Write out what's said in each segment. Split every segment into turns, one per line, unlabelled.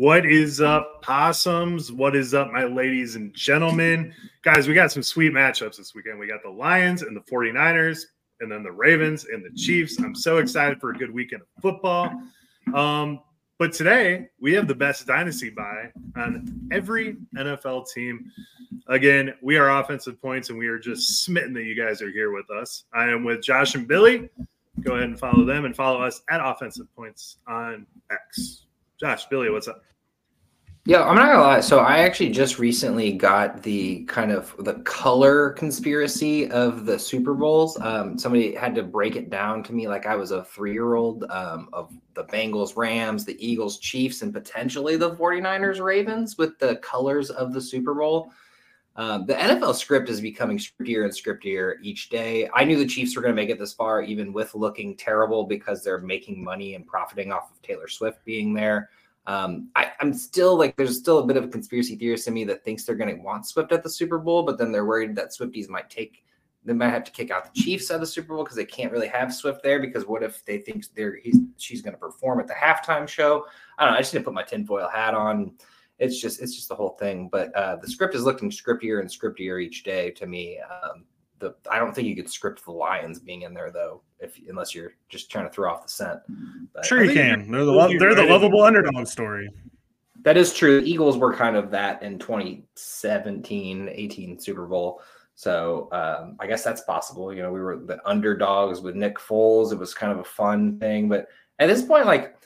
What is up, possums? What is up, my ladies and gentlemen? Guys, we got some sweet matchups this weekend. We got the Lions and the 49ers, and then the Ravens and the Chiefs. I'm so excited for a good weekend of football. Um, but today, we have the best dynasty buy on every NFL team. Again, we are offensive points, and we are just smitten that you guys are here with us. I am with Josh and Billy. Go ahead and follow them and follow us at offensive points on X. Josh, Billy, what's up?
Yeah, I'm not gonna lie. So I actually just recently got the kind of the color conspiracy of the Super Bowls. Um, somebody had to break it down to me like I was a three year old um, of the Bengals, Rams, the Eagles, Chiefs, and potentially the 49ers, Ravens with the colors of the Super Bowl. Um, the NFL script is becoming scriptier and scriptier each day. I knew the Chiefs were going to make it this far, even with looking terrible because they're making money and profiting off of Taylor Swift being there. Um, I, am still like, there's still a bit of a conspiracy theorist in me that thinks they're going to want Swift at the Super Bowl, but then they're worried that Swifties might take, they might have to kick out the Chiefs at the Super Bowl because they can't really have Swift there. Because what if they think they're he's she's going to perform at the halftime show? I don't know. I just need to put my tinfoil hat on. It's just it's just the whole thing. But uh, the script is looking scriptier and scriptier each day to me. Um, the I don't think you could script the Lions being in there though, if unless you're just trying to throw off the scent.
But sure, you can. They're the lo- they're the lovable underdog story.
That is true. The Eagles were kind of that in 2017, 18 Super Bowl. So um, I guess that's possible. You know, we were the underdogs with Nick Foles. It was kind of a fun thing, but at this point, like,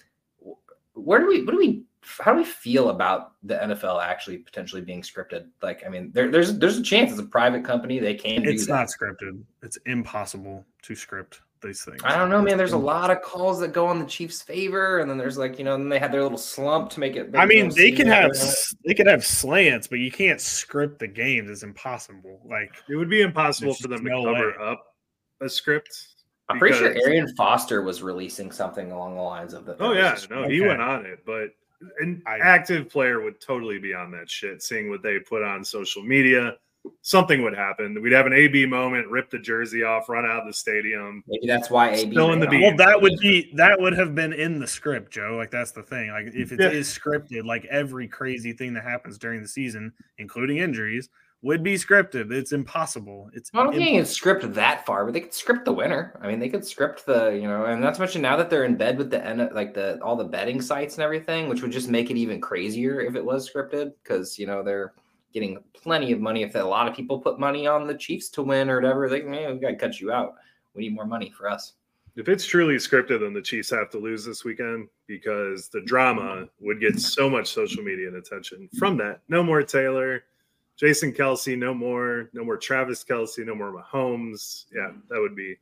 where do we? What do we? How do we feel about the NFL actually potentially being scripted? Like, I mean, there, there's there's a chance it's a private company they can.
It's not scripted. It's impossible to script these things.
I don't know, man. There's a lot of calls that go on the Chiefs' favor, and then there's like you know, then they had their little slump to make it.
I mean, they can have they can have slants, but you can't script the games. It's impossible. Like
it would be impossible for them to no cover way. up a script.
I'm pretty sure Arian Foster was releasing something along the lines of the.
Oh yeah, no, he went on it, but an I, active player would totally be on that shit, seeing what they put on social media. Something would happen. We'd have an AB moment, rip the jersey off, run out of the stadium.
Maybe that's why AB.
Still in the beat. Well, that would be that would have been in the script, Joe. Like that's the thing. Like if it yeah. is scripted, like every crazy thing that happens during the season, including injuries, would be scripted. It's impossible. It's
I don't think it's scripted that far, but they could script the winner. I mean, they could script the, you know, and not to mention now that they're in bed with the end, like the all the betting sites and everything, which would just make it even crazier if it was scripted, because you know they're getting plenty of money. If a lot of people put money on the Chiefs to win or whatever, they man, we got to cut you out. We need more money for us.
If it's truly scripted, then the Chiefs have to lose this weekend because the drama would get so much social media and attention from that. No more Taylor Jason Kelce, no more, no more Travis Kelce, no more Mahomes. Yeah, that would be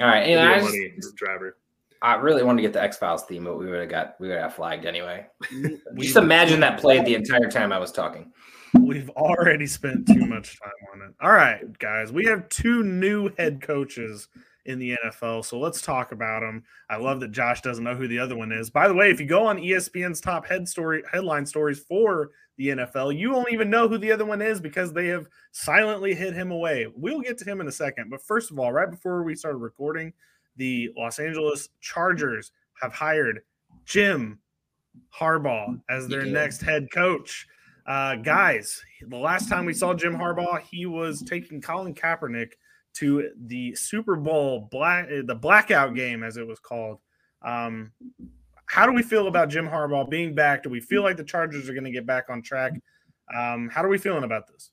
all right. And
I money just, driver.
I really wanted to get the X Files theme, but we would have got we would have flagged anyway. just imagine that played the entire time I was talking.
We've already spent too much time on it. All right, guys, we have two new head coaches in the NFL. So let's talk about them. I love that Josh doesn't know who the other one is. By the way, if you go on ESPN's top head story headline stories for the NFL. You won't even know who the other one is because they have silently hid him away. We'll get to him in a second. But first of all, right before we started recording, the Los Angeles Chargers have hired Jim Harbaugh as their next head coach. Uh, guys, the last time we saw Jim Harbaugh, he was taking Colin Kaepernick to the Super Bowl black the blackout game, as it was called. Um, how do we feel about Jim Harbaugh being back? Do we feel like the Chargers are going to get back on track? Um, how are we feeling about this?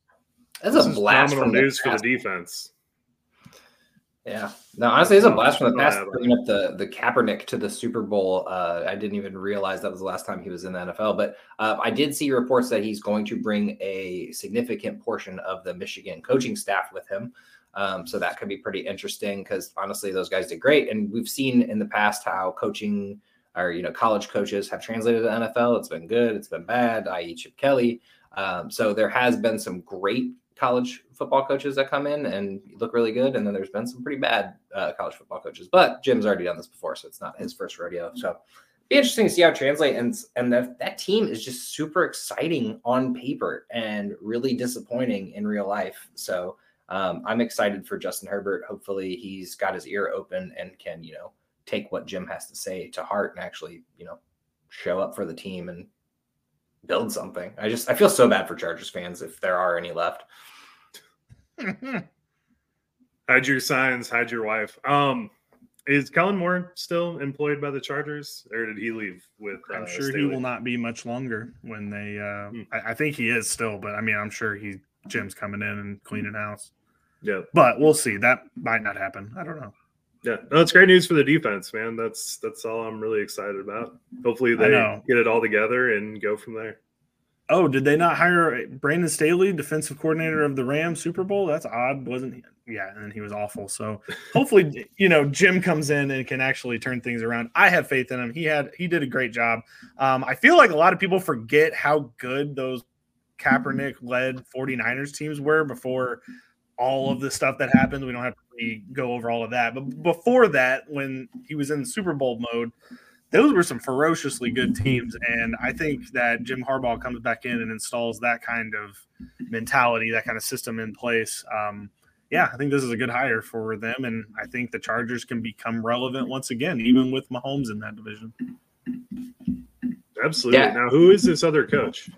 That's this a blast
from news for the defense.
Yeah, no, honestly, it's a blast from the past. Bringing up the the Kaepernick to the Super Bowl, uh, I didn't even realize that was the last time he was in the NFL. But uh, I did see reports that he's going to bring a significant portion of the Michigan coaching staff with him. Um, so that could be pretty interesting because honestly, those guys did great, and we've seen in the past how coaching or you know college coaches have translated to NFL. It's been good, it's been bad, i.e. Chip Kelly. Um, so there has been some great college football coaches that come in and look really good, and then there's been some pretty bad uh, college football coaches. But Jim's already done this before, so it's not his first rodeo. So be interesting to see how it translates. And and the, that team is just super exciting on paper and really disappointing in real life. So um, I'm excited for Justin Herbert. Hopefully, he's got his ear open and can you know take what Jim has to say to heart and actually, you know, show up for the team and build something. I just I feel so bad for Chargers fans if there are any left.
hide your signs, hide your wife. Um, is Kellen Moore still employed by the Chargers, or did he leave with?
I'm
uh,
sure
Staley?
he will not be much longer when they. Uh,
Hmm.
I, I think he is still, but I mean, I'm sure he Jim's coming in and cleaning house.
Yeah,
But we'll see. That might not happen. I don't know.
Yeah. No, it's great news for the defense, man. That's that's all I'm really excited about. Hopefully, they get it all together and go from there.
Oh, did they not hire Brandon Staley, defensive coordinator of the Rams Super Bowl? That's odd, wasn't he? Yeah, and he was awful. So hopefully, you know, Jim comes in and can actually turn things around. I have faith in him. He had he did a great job. Um, I feel like a lot of people forget how good those Kaepernick led 49ers teams were before all of the stuff that happened. We don't have to really go over all of that. But before that, when he was in Super Bowl mode, those were some ferociously good teams. And I think that Jim Harbaugh comes back in and installs that kind of mentality, that kind of system in place. Um, yeah, I think this is a good hire for them. And I think the Chargers can become relevant once again, even with Mahomes in that division.
Absolutely.
Yeah.
Now, who is this other coach?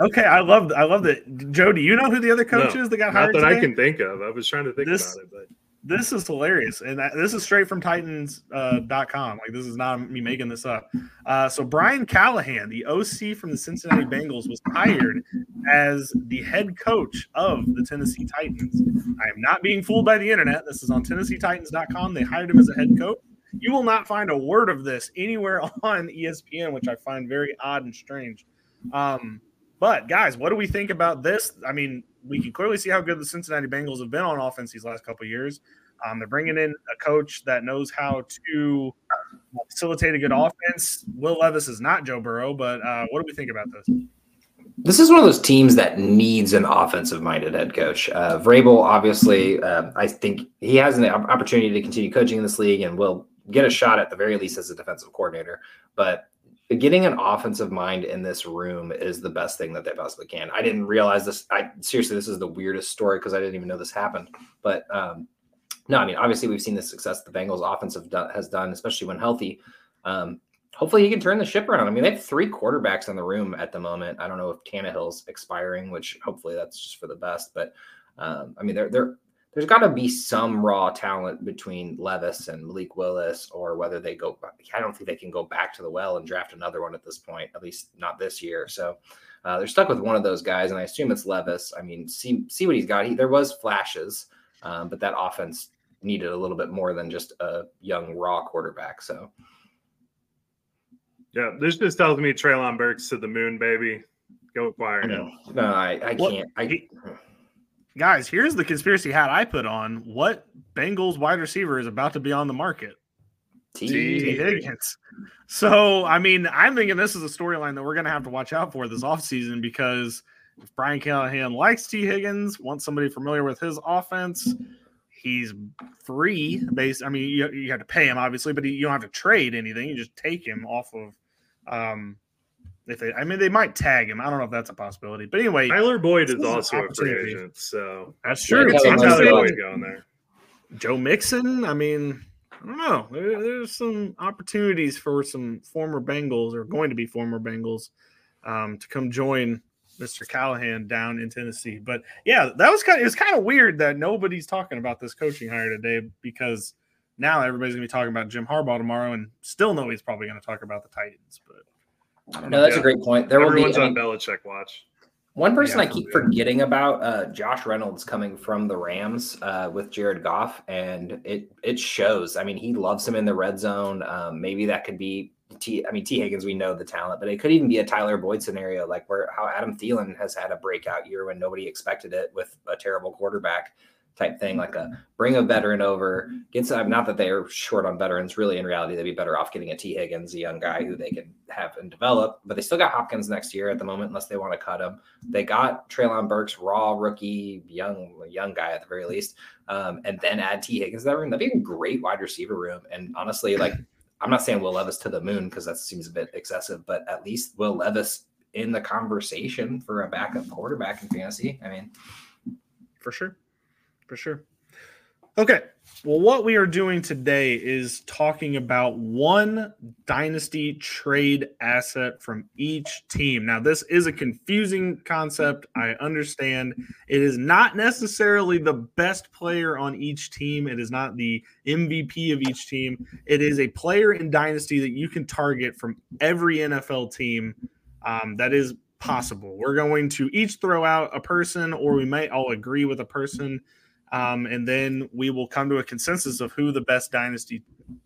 Okay, I love I love that. Joe, do you know who the other coach
No,
is that got
Not
hired?
that I can think of. I was trying to think
This-
about it, but
this is hilarious. And that, this is straight from titans uh, com. Like this is not me making this up. Uh, so brian callahan the oc from the cincinnati bengals was hired as the head coach of the tennessee titans. I am not being fooled by the internet. This is on tennesseetitans.com they hired him as a head coach. You will not find a word of this anywhere on espn which i find very odd and strange. Um, but guys, what do we think about this? I mean, we can clearly see how good the Cincinnati Bengals have been on offense these last couple years. Um, they're bringing in a coach that knows how to facilitate a good offense. Will Levis is not Joe Burrow, but uh, what do we think about this?
This is one of those teams that needs an offensive minded head coach. Uh, Vrabel, obviously, uh, I think he has an opportunity to continue coaching in this league and will get a shot at the very least as a defensive coordinator. But getting an offensive mind in this room is the best thing that they possibly can. I didn't realize this. I seriously, this is the weirdest story because I didn't even know this happened. But um, no, I mean, obviously, we've seen the success the Bengals offensive do- has done, especially when healthy. Um, hopefully, he can turn the ship around. I mean, they have three quarterbacks in the room at the moment. I don't know if Tannehill's expiring, which hopefully that's just for the best. But um, I mean, they're they're there's got to be some raw talent between Levis and Malik Willis, or whether they go. I don't think they can go back to the well and draft another one at this point, at least not this year. So uh, they're stuck with one of those guys, and I assume it's Levis. I mean, see see what he's got. He, there was flashes, um, but that offense needed a little bit more than just a young raw quarterback. So
yeah, this just tells me Treylon Burks to the moon, baby. Go acquire him.
no, I, I can't. I
Guys, here's the conspiracy hat I put on. What Bengals wide receiver is about to be on the market? T.
T.
Higgins. So, I mean, I'm thinking this is a storyline that we're going to have to watch out for this offseason because if Brian Callahan likes T. Higgins, wants somebody familiar with his offense, he's free. Based, I mean, you, you have to pay him obviously, but you don't have to trade anything. You just take him off of. Um, if they, I mean, they might tag him. I don't know if that's a possibility, but anyway,
Tyler Boyd is also a free agent, so
that's
Yeah,
true.
Tyler
I'm
Boyd.
Tyler Boyd going there.
Joe Mixon. I mean, I don't know. There- there's some opportunities for some former Bengals or going to be former Bengals um, to come join Mr. Callahan down in Tennessee. But yeah, that was kind of it was kind of weird that nobody's talking about this coaching hire today because now everybody's gonna be talking about Jim Harbaugh tomorrow, and still nobody's probably gonna talk about the Titans. But I don't
No, that's
Yeah.
a great point. There will be.
Everyone's
I
on
mean,
Belichick watch.
One person
Yeah,
I keep forgetting about, uh, Josh Reynolds coming from the Rams uh, with Jared Goff, and it it shows. I mean, he loves him in the red zone. Um, maybe that could be T. I mean, T. Higgins, we know the talent, but it could even be a Tyler Boyd scenario, like where how Adam Thielen has had a breakout year when nobody expected it with a terrible quarterback type thing, like a bring a veteran over, get some. Not that they are short on veterans, really. In reality, they'd be better off getting a T. Higgins, a young guy who they can have and develop. But they still got Hopkins next year at the moment, unless they want to cut him. They got Treylon Burks, raw rookie, young young guy at the very least, um, and then add T Higgins to that room. That'd be a great wide receiver room. And honestly, like I'm not saying Will Levis to the moon because that seems a bit excessive, but at least Will Levis in the conversation for a backup quarterback in fantasy. I mean,
for sure, for sure. Okay. Well, what we are doing today is talking about one dynasty trade asset from each team. Now, this is a confusing concept. I understand it is not necessarily the best player on each team, it is not the MVP of each team. It is a player in dynasty that you can target from every NFL team um, that is possible. We're going to each throw out a person, or we might all agree with a person um, and then we will come to a consensus of who the best dynasty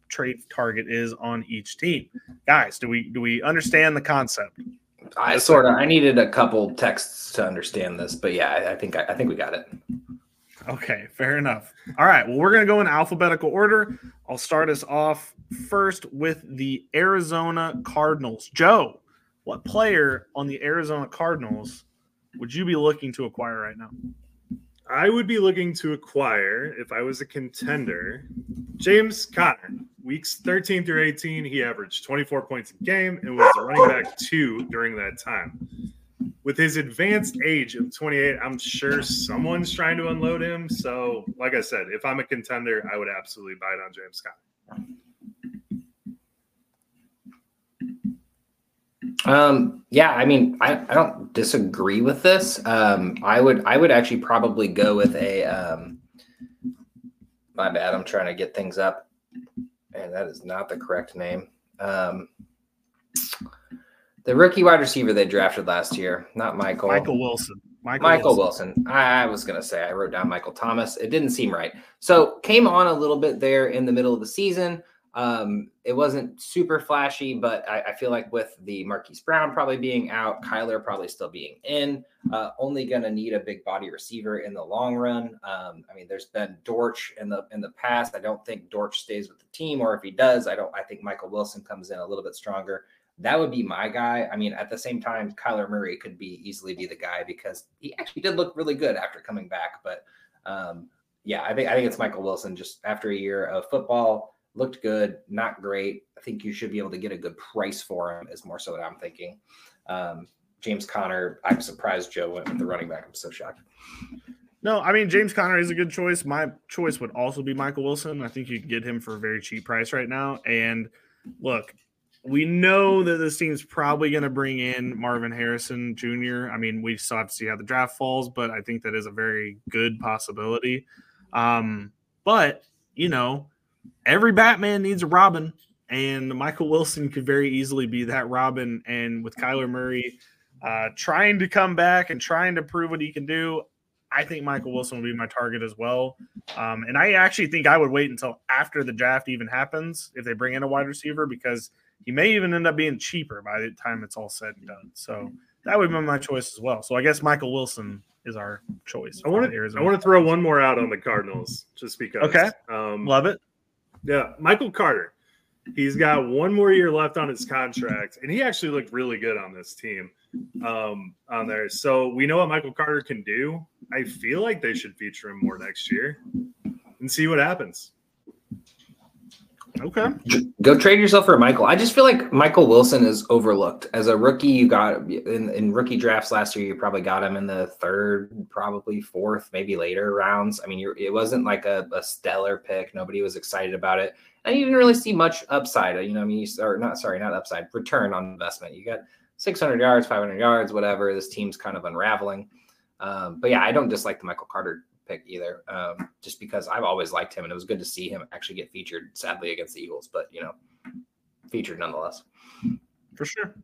trade target is on each team. Guys, do we do we understand the concept?
I sort of I needed a couple texts to understand this, but yeah, I, I think I, I think we got it.
Okay, fair enough. All right, well, we're going to go in alphabetical order. I'll start us off first with the Arizona Cardinals. Joe, what player on the Arizona Cardinals would you be looking to acquire right now?
I would be looking to acquire, if I was a contender, James Conner. Weeks 13 through 18, he averaged 24 points a game and was running back two during that time. With his advanced age of 28, I'm sure someone's trying to unload him. So, like I said, if I'm a contender, I would absolutely buy it on James Conner.
Um, yeah, I mean, I, I don't disagree with this. Um, I would I would actually probably go with a um, my bad, I'm trying to get things up. And that is not the correct name. Um, the rookie wide receiver they drafted last year, not Michael.
Michael Wilson.
Michael, Michael Wilson. Wilson. I, I was going to say, I wrote down Michael Thomas. It didn't seem right. So came on a little bit there in the middle of the season. Um, it wasn't super flashy, but I, I, feel like with the Marquise Brown probably being out, Kyler probably still being in, uh, only going to need a big body receiver in the long run. Um, I mean, there's been Dortch in the in the past. I don't think Dortch stays with the team, or if he does, I don't. I think Michael Wilson comes in a little bit stronger. That would be my guy. I mean, at the same time, Kyler Murray could be easily be the guy because he actually did look really good after coming back. But um, yeah, I think I think it's Michael Wilson just after a year of football looked good, not great. I think you should be able to get a good price for him, is more so what I'm thinking. Um, James Conner, I'm surprised Joe went with the running back. I'm so shocked.
No, I mean James Conner is a good choice. My choice would also be Michael Wilson. I think you can get him for a very cheap price right now. And look, we know that this team's probably going to bring in Marvin Harrison Jr. I mean, we still have to see how the draft falls, but I think that is a very good possibility. Um, but you know, every Batman needs a Robin, and Michael Wilson could very easily be that Robin. And with Kyler Murray uh, trying to come back and trying to prove what he can do, I think Michael Wilson will be my target as well. Um, and I actually think I would wait until after the draft even happens if they bring in a wide receiver because he may even end up being cheaper by the time it's all said and done. So that would be my choice as well. So I guess Michael Wilson is our choice.
I want to I want to throw one more out on the Cardinals just because.
Okay, um, love it.
Yeah, Michael Carter. He's got one more year left on his contract, and he actually looked really good on this team um, on there. So we know what Michael Carter can do. I feel like they should feature him more next year and see what happens.
Okay.
Go trade yourself for Michael. I just feel like Michael Wilson is overlooked. As a rookie, you got in, in rookie drafts last year, you probably got him in the third, probably fourth, maybe later rounds. I mean, it wasn't like a, a, stellar pick. Nobody was excited about it. And you didn't really see much upside. You know, I mean, you, or not, sorry, not upside, return on investment. You got 600 yards, 500 yards, whatever. This team's kind of unraveling. Um, but yeah, I don't dislike the Michael Carter pick either, um, just because I've always liked him and it was good to see him actually get featured, sadly, against the Eagles, but you know, featured nonetheless.
For sure.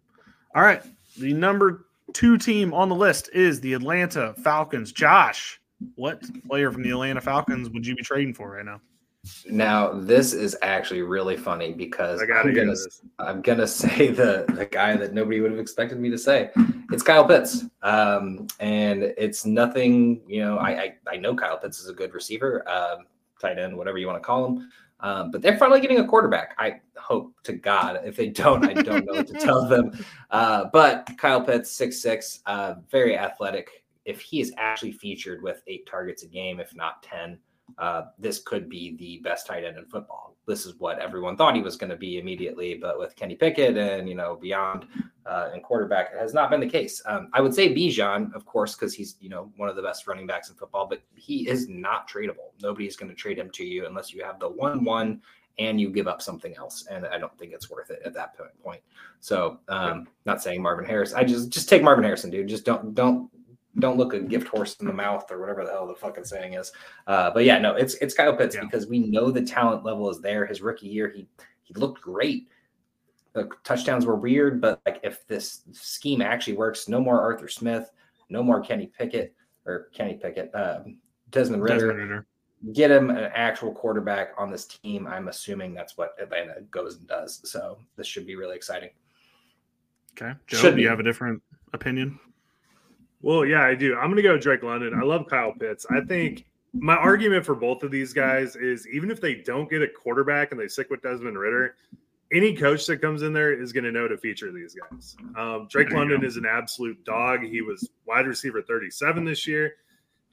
All right. The number two team on the list is the Atlanta Falcons. Josh, what player from the Atlanta Falcons would you be trading for right now?
Now this is actually really funny because I'm gonna, I'm gonna say the the guy that nobody would have expected me to say. It's Kyle Pitts, um, and it's nothing. You know, I, I, I know Kyle Pitts is a good receiver, um, tight end, whatever you want to call him. Um, but they're finally getting a quarterback. I hope to God. If they don't, I don't know what to tell them. Uh, but Kyle Pitts, six six, uh, very athletic. If he is actually featured with eight targets a game, if not ten uh, this could be the best tight end in football. This is what everyone thought he was going to be immediately, but with Kenny Pickett and you know beyond uh, and quarterback, it has not been the case. Um, I would say Bijan, of course, because he's you know one of the best running backs in football, but he is not tradable. Nobody's going to trade him to you unless you have the one-one and you give up something else. And I don't think it's worth it at that point. So, um, not saying Marvin Harris. I just just take Marvin Harrison, dude. Just don't don't don't look a gift horse in the mouth or whatever the hell the fucking saying is. Uh, but yeah, no, it's it's Kyle Pitts yeah. because we know the talent level is there. His rookie year, he he looked great. The touchdowns were weird, but like if this scheme actually works, no more Arthur Smith, no more Kenny Pickett or Kenny Pickett, um, Desmond Ridder. Desmond Ridder. Get him an actual quarterback on this team. I'm assuming that's what Atlanta goes and does. So this should be really exciting.
Okay, Joe, should do you have a different opinion?
Well, yeah, I do. I'm going to go Drake London. I love Kyle Pitts. I think my argument for both of these guys is even if they don't get a quarterback and they stick with Desmond Ridder, any coach that comes in there is going to know to feature these guys. Um, Drake London is an absolute dog. He was wide receiver 37 this year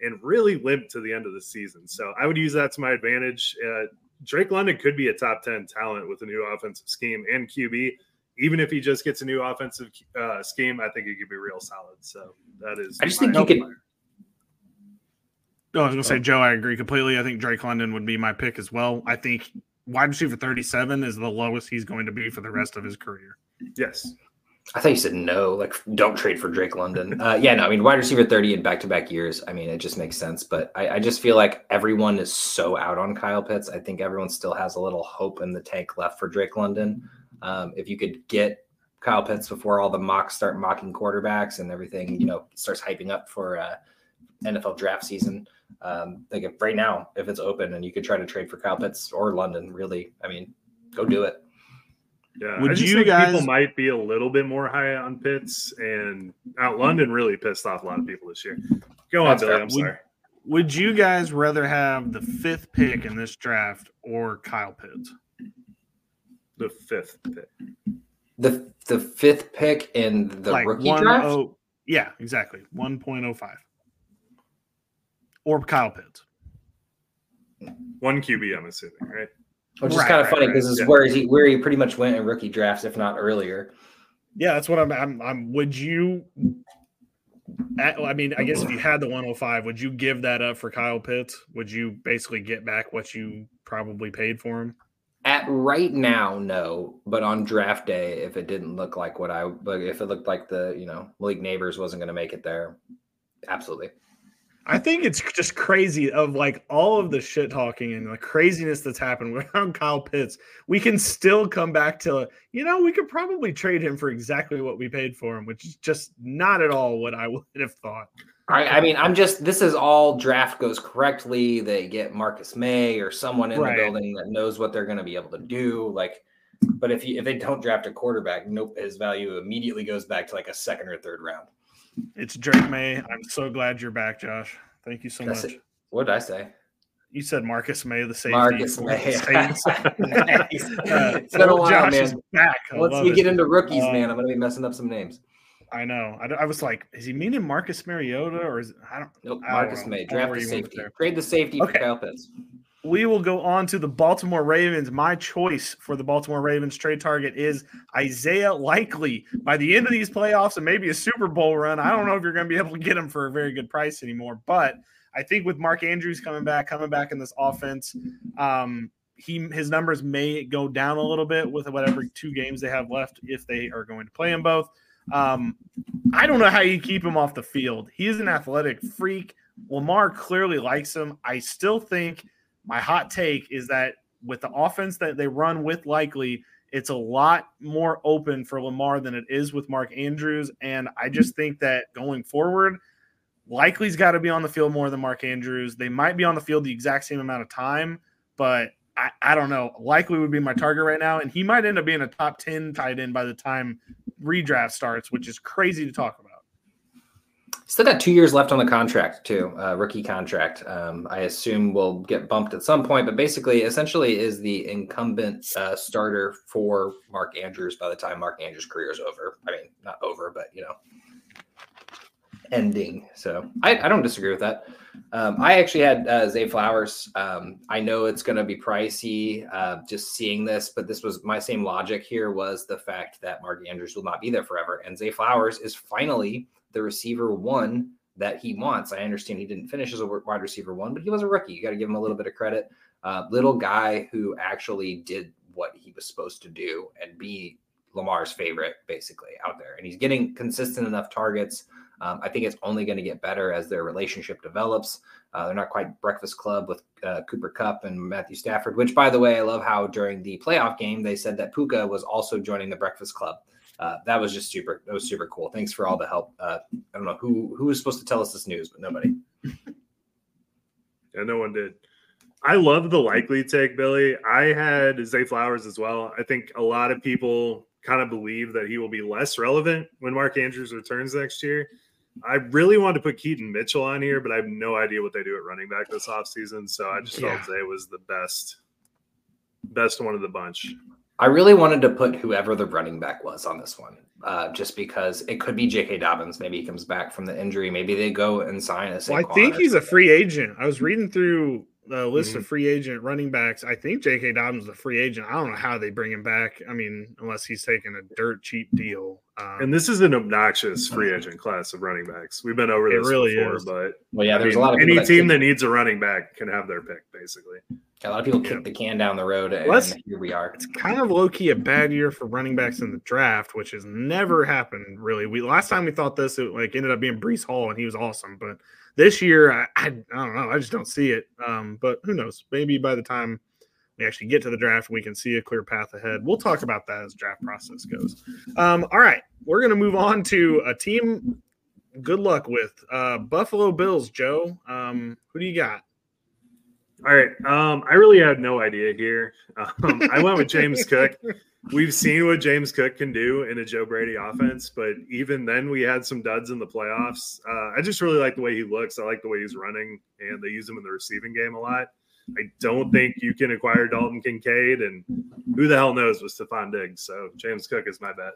and really limped to the end of the season. So I would use that to my advantage. Uh, Drake London could be a top 10 talent with a new offensive scheme and QB even if he just gets a new offensive uh, scheme, I think he could be real solid. So that is.
I just think he could.
No, I was going to say, Joe, I agree completely. I think Drake London would be my pick as well. I think wide receiver 37 is the lowest he's going to be for the rest of his career.
Yes.
I thought you said no, like don't trade for Drake London. Uh, yeah, no, I mean wide receiver 30 in back to back years. I mean, it just makes sense. But I, I, just feel like everyone is so out on Kyle Pitts. I think everyone still has a little hope in the tank left for Drake London. Um, if you could get Kyle Pitts before all the mocks start mocking quarterbacks and everything, you know, starts hyping up for uh, NFL draft season. Um, like if right now, if it's open and you could try to trade for Kyle Pitts or London, really, I mean, go do it.
Yeah, would you guys? People might be a little bit more high on Pitts, and out London really pissed off a lot of people this year. Go on, Billy. I'm sorry.
Would you guys rather have the fifth pick in this draft or Kyle Pitts?
The fifth pick.
The the fifth pick in the like rookie draft. Oh,
yeah, exactly. One point oh five. Or Kyle Pitts.
One QB, I'm assuming, right?
Which is right, kind of right, funny because right. it's yeah. where he where he pretty much went in rookie drafts, if not earlier.
Yeah, that's what I'm. I'm. I'm would you? I mean, I guess if you had the 105, would you give that up for Kyle Pitts? Would you basically get back what you probably paid for him?
At right now, no. But on draft day, if it didn't look like what I, but if it looked like the, you know, Malik Nabers wasn't going to make it there, absolutely.
I think it's just crazy of like all of the shit talking and the craziness that's happened around Kyle Pitts. We can still come back to, you know, we could probably trade him for exactly what we paid for him, which is just not at all what I would have thought.
I, I mean, I'm just this is all draft goes correctly. They get Marcus Maye or someone in right. the building that knows what they're going to be able to do. Like, but if you if they don't draft a quarterback, nope, his value immediately goes back to like a second or third round.
It's Drake Maye. I'm so glad you're back, Josh. Thank you so That's much. It.
What did I say?
You said Marcus Maye, the safety.
Marcus Maye. uh, it's been a while, Josh man. back. Once we it. get into rookies, uh, man, I'm going to be messing up some names.
I know. I, I, was like, is he meaning Marcus Mariota or is I don't?
Nope. Marcus don't Maye. Draft the safety. Trade the safety okay. for Kyle Pitts.
We will go on to the Baltimore Ravens. My choice for the Baltimore Ravens trade target is Isaiah Likely. By the end of these playoffs and maybe a Super Bowl run, I don't know if you're going to be able to get him for a very good price anymore. But I think with Mark Andrews coming back, coming back in this offense, um, he his numbers may go down a little bit with whatever two games they have left if they are going to play them both. Um, I don't know how you keep him off the field. He is an athletic freak. Lamar clearly likes him. I still think my hot take is that with the offense that they run with likely, it's a lot more open for Lamar than it is with Mark Andrews. And I just think that going forward, likely's got to be on the field more than Mark Andrews. They might be on the field the exact same amount of time, but I, I don't know. Likely would be my target right now. And he might end up being a top 10 tight end by the time redraft starts, which is crazy to talk about.
Still got two years left on the contract too, uh, rookie contract. Um, I assume will get bumped at some point, but basically, essentially, is the incumbent uh, starter for Mark Andrews by the time Mark Andrews' career is over. I mean, not over, but you know, ending. So I, I don't disagree with that. Um, I actually had uh, Zay Flowers. Um, I know it's going to be pricey uh, just seeing this, but this was my same logic here was the fact that Mark Andrews will not be there forever. And Zay Flowers is finally the receiver one that he wants. I understand he didn't finish as a wide receiver one, but he was a rookie. You got to give him a little bit of credit. Uh, little guy who actually did what he was supposed to do and be Lamar's favorite, basically, out there. And he's getting consistent enough targets. Um, I think it's only going to get better as their relationship develops. Uh, they're not quite Breakfast Club with uh, Cooper Kupp and Matthew Stafford, which, by the way, I love how during the playoff game they said that Puka was also joining the Breakfast Club. Uh, that was just super. That was super cool. Thanks for all the help. Uh, I don't know who who was supposed to tell us this news, but nobody.
yeah, no one did. I love the likely take, Billy. I had Zay Flowers as well. I think a lot of people kind of believe that he will be less relevant when Mark Andrews returns next year. I really wanted to put Keaton Mitchell on here, but I have no idea what they do at running back this offseason. So I just yeah. felt Zay was the best, best one of the bunch.
I really wanted to put whoever the running back was on this one, uh, just because it could be J.K. Dobbins. Maybe he comes back from the injury. Maybe they go and sign a.
Well, I think he's a free agent. I was reading through the list mm-hmm. of free agent running backs. I think J.K. Dobbins is a free agent. I don't know how they bring him back. I mean, unless he's taking a dirt cheap deal.
Um, and this is an obnoxious free agent class of running backs. We've been over this really before, is. but
well, yeah, there's I mean, a lot of
any that team that needs a running back can have their pick, basically.
A lot of people kick the can down the road, and well, here we are.
It's kind of low key a bad year for running backs in the draft, which has never happened really. We last time we thought this, it like ended up being Breece Hall, and he was awesome, but this year, I, I, I don't know. I just don't see it. Um, but who knows? Maybe by the time we actually get to the draft, and we can see a clear path ahead. We'll talk about that as draft process goes. Um, all right, we're going to move on to a team. Good luck with uh, Buffalo Bills, Joe. Um, who do you got?
All right. Um, I really had no idea here. Um, I went with James Cook we've seen what James Cook can do in a Joe Brady offense, but even then we had some duds in the playoffs. Uh, I just really like the way he looks. I like the way he's running, and they use him in the receiving game a lot. I don't think you can acquire Dalton Kincaid, and who the hell knows with Stefon Diggs. So James Cook is my bet.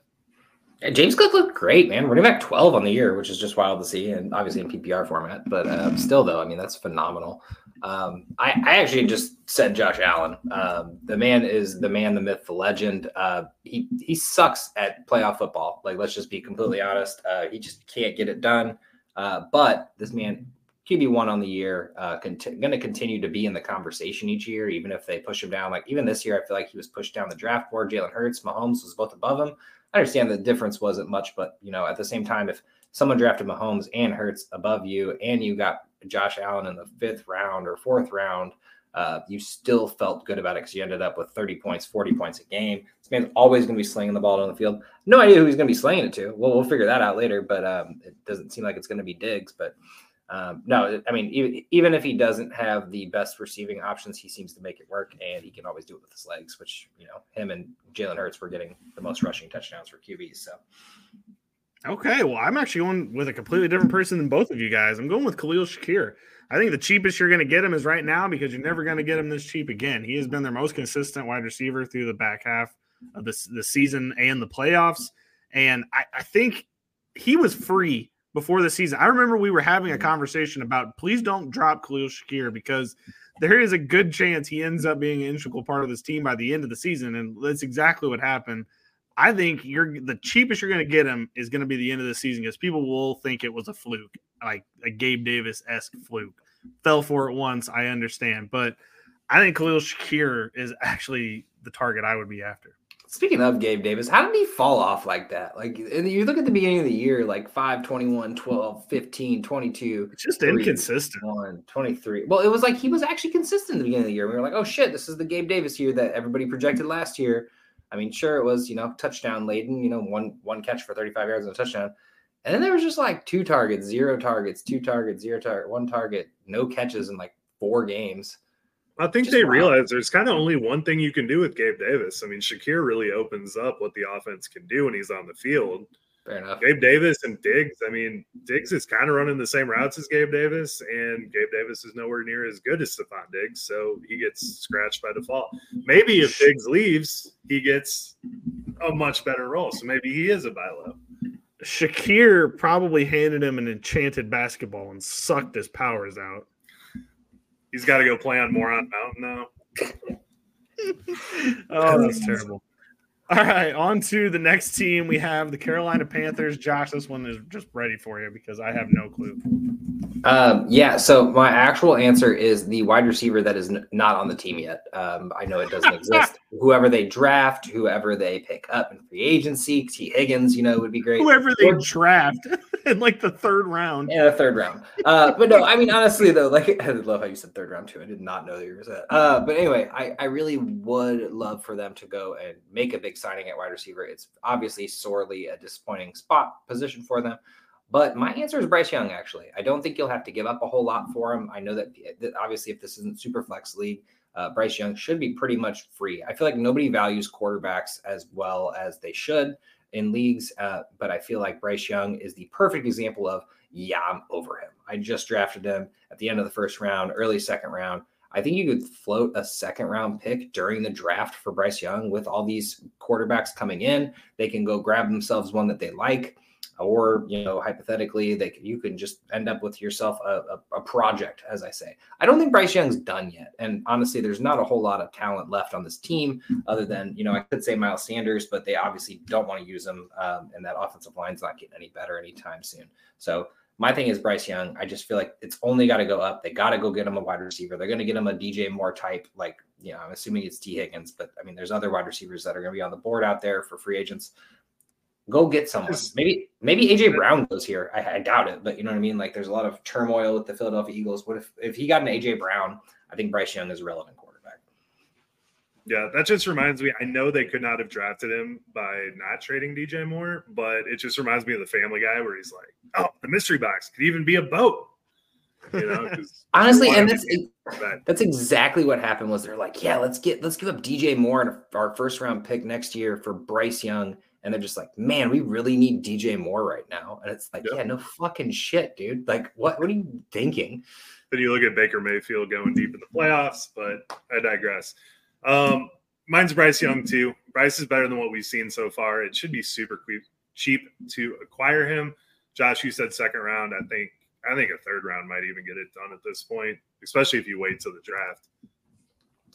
Yeah, James Cook looked great, man. Running back 12 on the year, which is just wild to see, and obviously in PPR format. But uh, still, though, I mean, that's phenomenal. Um, I, I, actually just said Josh Allen. Um, the man is the man, the myth, the legend. Uh, he he sucks at playoff football. Like, let's just be completely honest. Uh, he just can't get it done. Uh, but this man, QB one on the year, uh, cont- going to continue to be in the conversation each year, even if they push him down. Like even this year, I feel like he was pushed down the draft board. Jalen Hurts, Mahomes was both above him. I understand the difference wasn't much, but you know, at the same time, if someone drafted Mahomes and Hurts above you, and you got Josh Allen in the fifth round or fourth round, uh, you still felt good about it because you ended up with 30 points, 40 points a game. This man's always going to be slinging the ball down the field. No idea who he's going to be slinging it to. Well, we'll figure that out later, but um, it doesn't seem like it's going to be Diggs. But um, no, I mean, even, even if he doesn't have the best receiving options, he seems to make it work, and he can always do it with his legs, which, you know, him and Jalen Hurts were getting the most rushing touchdowns for QBs. So
Okay, well, I'm actually going with a completely different person than both of you guys. I'm going with Khalil Shakir. I think the cheapest you're going to get him is right now because you're never going to get him this cheap again. He has been their most consistent wide receiver through the back half of the, the season and the playoffs. And I, I think he was free before the season. I remember we were having a mm-hmm. conversation about please don't drop Khalil Shakir because there is a good chance he ends up being an integral part of this team by the end of the season. And that's exactly what happened. I think you're the cheapest you're going to get him is going to be the end of the season because people will think it was a fluke, like a Gabe Davis esque fluke. Fell for it once, I understand, but I think Khalil Shakir is actually the target I would be after.
Speaking of Gabe Davis, how did he fall off like that? Like you look at the beginning of the year, like 5, 21, 12, 15, 22.
It's just 3, inconsistent.
1, 23. Well, it was like he was actually consistent at the beginning of the year. We were like, oh shit, this is the Gabe Davis year that everybody projected last year. I mean, sure, it was, you know, touchdown laden, you know, one one catch for 35 yards and a touchdown. And then there was just like two targets, zero targets, two targets, zero target, one target, no catches in like four games.
I think just they wild. realize there's kind of only one thing you can do with Gabe Davis. I mean, Shakir really opens up what the offense can do when he's on the field.
Fair enough.
Gabe Davis and Diggs. I mean, Diggs is kind of running the same routes as Gabe Davis, and Gabe Davis is nowhere near as good as Stefon Diggs, so he gets scratched by default. Maybe if Diggs leaves, he gets a much better role. So maybe he is a buy low.
Shakir probably handed him an enchanted basketball and sucked his powers out.
He's got to go play on Moron Mountain now.
oh, that's terrible. All right, on to the next team. We have the Carolina Panthers. Josh, this one is just ready for you because I have no clue.
Um, yeah, so my actual answer is the wide receiver that is n- not on the team yet. Um, I know it doesn't exist. whoever they draft, whoever they pick up in free agency, T. Higgins, you know, would be great.
Whoever they
Or-
draft in like the third round.
Yeah, the third round. Uh, but no, I mean honestly though, like I love how you said third round too. I did not know that you were that. Uh, but anyway, I, I really would love for them to go and make a big signing at wide receiver. It's obviously sorely a disappointing spot position for them. But my answer is Bryce Young. Actually, I don't think you'll have to give up a whole lot for him. I know that, that obviously, if this isn't super flex league, uh, Bryce Young should be pretty much free. I feel like nobody values quarterbacks as well as they should in leagues, uh, but I feel like Bryce Young is the perfect example of yeah, I'm over him. I just drafted him at the end of the first round, early second round. I think you could float a second round pick during the draft for Bryce Young with all these quarterbacks coming in. They can go grab themselves one that they like, or you know, hypothetically, they can, you can just end up with yourself a, a, a project, as I say. I don't think Bryce Young's done yet, and honestly, there's not a whole lot of talent left on this team other than you know I could say Miles Sanders, but they obviously don't want to use him, um, and that offensive line's not getting any better anytime soon. So my thing is Bryce Young. I just feel like it's only got to go up. They got to go get him a wide receiver. They're going to get him a DJ Moore type, like, you know, I'm assuming it's T. Higgins, but I mean, there's other wide receivers that are going to be on the board out there for free agents. Go get someone. Maybe, maybe AJ Brown goes here. I, I doubt it, but you know what I mean? Like, there's a lot of turmoil with the Philadelphia Eagles. What if, if he got an AJ Brown? I think Bryce Young is relevant quarterback.
Yeah, that just reminds me. I know they could not have drafted him by not trading DJ Moore, but it just reminds me of the Family Guy where he's like, "Oh, the mystery box could even be a boat." You know,
Honestly, and that's
him to be that-
That's exactly what happened. Was they're like, yeah, let's get let's give up DJ Moore and our first round pick next year for Bryce Young, and they're just like, man, we really need DJ Moore right now, and it's like,
Yep.
yeah, no fucking shit, dude. Like, what what are you thinking?
Then you look at Baker Mayfield going deep in the playoffs, but I digress. Um, mine's Bryce Young too. Bryce is better than what we've seen so far. It should be super cheap to acquire him. Josh, you said second round. I think I think a third round might even get it done at this point, especially if you wait till the draft.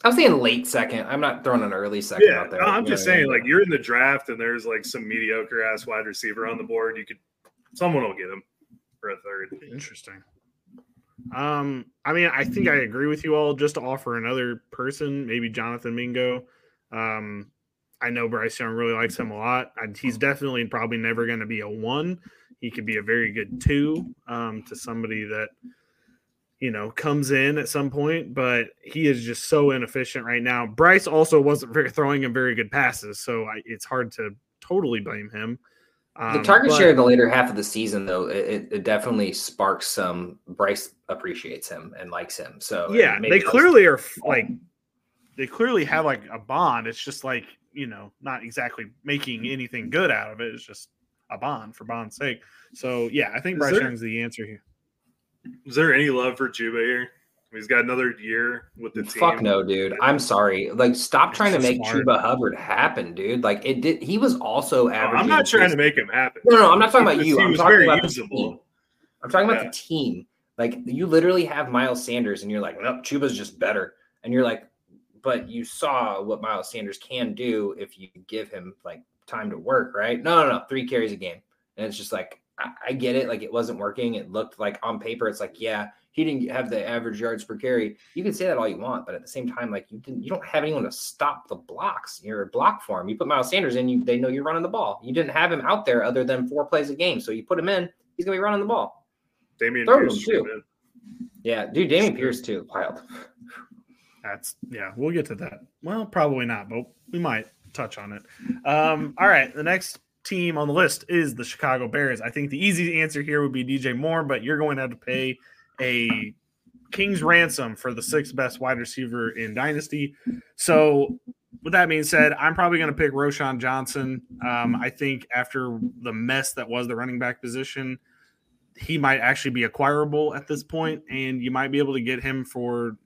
I'm saying late second. I'm not throwing an early second
Yeah,
out there.
no, I'm
you
just
know
saying,
mean?
like you're in the draft and there's like some mediocre ass wide receiver on the board. You could someone will get him for a third.
Interesting. Um, I mean, I think I agree with you all. Just to offer another person, maybe Jonathan Mingo. Um, I know Bryce Young really likes him a lot. And he's definitely probably never going to be a one. He could be a very good two um, to somebody that you know comes in at some point. But he is just so inefficient right now. Bryce also wasn't very, throwing him very good passes, so I, it's hard to totally blame him.
The
Um,
target
but-
share in the later half of the season, though, it, it- it definitely sparks some. Bryce appreciates him and likes him. So
yeah
maybe
they clearly are like they clearly have like a bond it's just like you know not exactly making anything good out of it it's just a bond for bond's sake so yeah i think
Is
bryce
there-
young's the answer here
Is there any love for Chuba here? He's got another year with the team.
Fuck no, dude. I'm sorry. Like, stop trying to make
smart.
Chuba Hubbard happen, dude. Like, it did. He was also
No,
averaging.
I'm not trying to make him happen.
No, no, I'm not talking about you. I'm talking
very
about
usable.
the team. I'm talking about
Yeah.
the team. Like, you literally have Miles Sanders, and you're like, nope, Chuba's just better. And you're like, but you saw what Miles Sanders can do if you give him like time to work, right? No, no, no, three carries a game, and it's just like I, I get it. Like, it wasn't working. It looked like on paper, it's like, yeah, he didn't have the average yards per carry. You can say that all you want, but at the same time, like you didn't, you don't have anyone to stop the blocks. You're a block for him. You put Miles Sanders in, you they know you're running the ball. You didn't have him out there other than four plays a game, so you put him in. He's gonna be running the ball. Dameon
Pierce
too. Yeah, dude, Dameon Pierce too. Wild.
that's yeah we'll get to that well probably not but we might touch on it um all right the next team on the list is the chicago bears i think the easy answer here would be dj moore but you're going to have to pay a king's ransom for the sixth best wide receiver in dynasty so with that being said, I'm probably going to pick Roschon Johnson. Um, I think after the mess that was the running back position, he might actually be acquirable at this point, and you might be able to get him for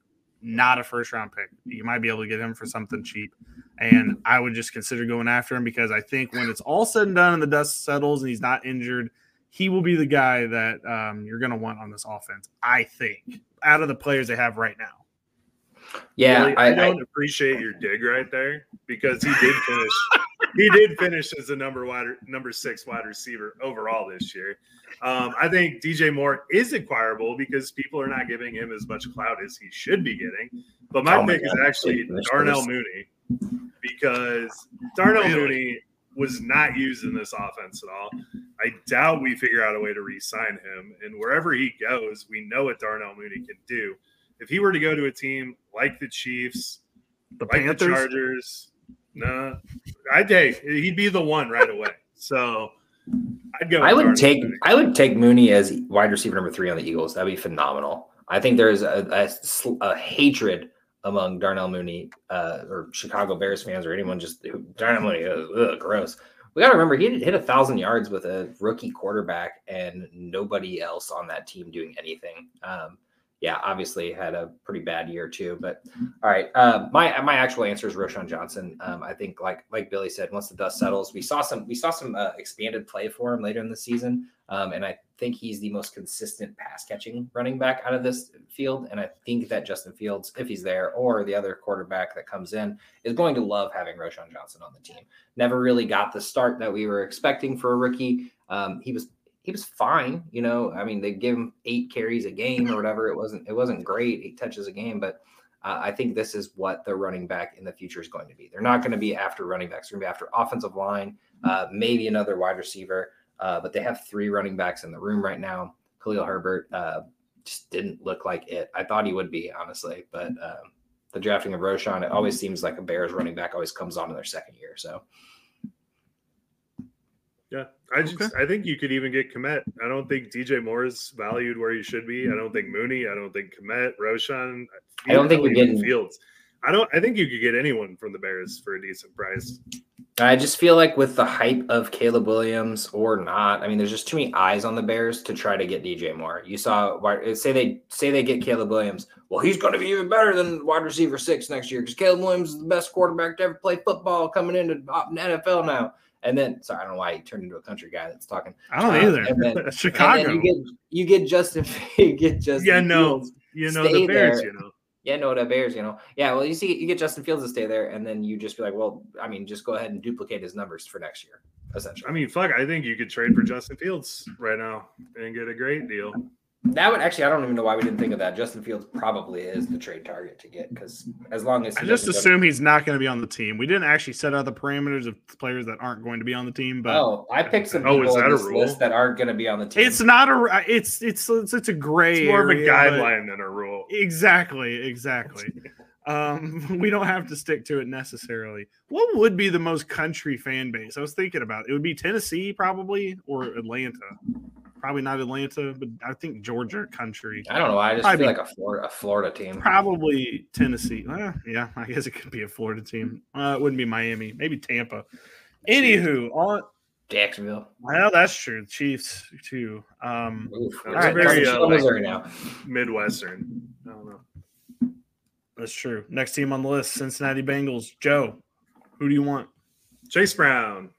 not a first round pick. You might be able to get him for something cheap. And I would just consider going after him because I think when it's all said and done and the dust settles and he's not injured, he will be the guy that um, you're going to want on this offense. I think out of the players they have right now.
Yeah,
Really,
I,
I,
I,
don't appreciate your dig right there because he did finish. he did finish as the number wide, number six wide receiver overall this year. Um, I think DJ Moore is acquirable because people are not giving him as much clout as he should be getting. But my
Oh my
pick is actually
Finish
Darnell. Mooney because Darnell
Really?
Mooney was not used in this offense at all. I doubt we figure out a way to re-sign him. And wherever he goes, we know what Darnell Mooney can do. If he were to go to a team like the Chiefs,
The
like the
Panthers.
Chargers, nah, I'd take he'd be the one right away. So I'd go.
I would
Darnell
take
Mooney.
I would take Mooney as wide receiver number three on the Eagles. That'd be phenomenal. I think there's a, a a hatred among Darnell Mooney uh, or Chicago Bears fans or anyone just who, Darnell Mooney. Ugh, gross. We got to remember he hit a thousand yards with a rookie quarterback and nobody else on that team doing anything. Um, yeah, obviously had a pretty bad year too. But all right, uh, my my actual answer is Roschon Johnson. Um, I think like like Billy said, once the dust settles, we saw some we saw some uh, expanded play for him later in the season, um, and I think he's the most consistent pass catching running back out of this field. And I think that Justin Fields, if he's there, or the other quarterback that comes in, is going to love having Roschon Johnson on the team. Never really got the start that we were expecting for a rookie. Um, he was he was fine. You know, I mean, they give him eight carries a game or whatever. It wasn't it wasn't great, eight touches a game, but uh, I think this is what the running back in the future is going to be. They're not going to be after running backs. They're going to be after offensive line, uh, maybe another wide receiver. Uh, but they have three running backs in the room right now. Khalil Herbert uh, just didn't look like it. I thought he would be, honestly, but um, the drafting of Roschon, it always seems like a Bears running back always comes on in their second year. So
Yeah, I just I think you could even get Kmet. I don't think DJ Moore is valued where he should be. I don't think Mooney. I don't think Kmet, Roschon.
I don't think
even
you're getting-
Fields. I don't. I think you could get anyone from the Bears for a decent price.
I just feel like with the hype of Caleb Williams or not, I mean, there's just too many eyes on the Bears to try to get DJ Moore. You saw, why- say they say they get Caleb Williams. Well, he's going to be even better than wide receiver six next year because Caleb Williams is the best quarterback to ever play football coming into uh, NFL now. And then, sorry, I don't know why he turned into a country guy that's talking.
I don't
Uh,
either.
and then-
Chicago.
And then you get you get Justin, you get Justin.
Yeah, no,
Fields.
you know the Bears.
there.
You know,
Yeah, no, the Bears, you know. Yeah, well, you see, you get Justin Fields to stay there, and then you just be like, well, I mean, just go ahead and duplicate his numbers for next year, essentially.
I mean, fuck. I think you could trade for Justin Fields right now and get a great deal.
That would actually, I don't even know why we didn't think of that. Justin Fields probably is the trade target to get because as long as
I just
doesn't go to-
assume he's not going to be on the team. We didn't actually set out the parameters of players that aren't going to be on the team, but
oh, I picked some
Oh,
people
is that
on
a
this
rule?
list that aren't going to be on the team.
it's not a. It's it's it's, it's a gray.
It's more of a guideline than a rule.
Exactly, exactly. um, we don't have to stick to it necessarily. What would be the most country fan base? I was thinking about it. It would be Tennessee, probably, or Atlanta. Probably not Atlanta, but I think Georgia country.
I don't know. I just
Probably-
feel like a Florida, a Florida team.
Probably Tennessee. Eh, yeah, I guess it could be a Florida team. Uh, it wouldn't be Miami. Maybe Tampa. Anywho, on
Jacksonville.
well, that's true. Chiefs too. Um,
Oof.
Right, very, uh,
Missouri now.
Midwestern. I don't know.
that's true. Next team on the list: Cincinnati Bengals. Joe, who do you want?
Chase Brown.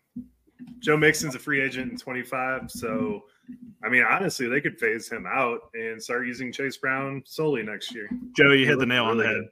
Joe Mixon's a free agent in 25. So, I mean, honestly, they could phase him out and start using Chase Brown solely next year.
Joe, you hit the nail on the head.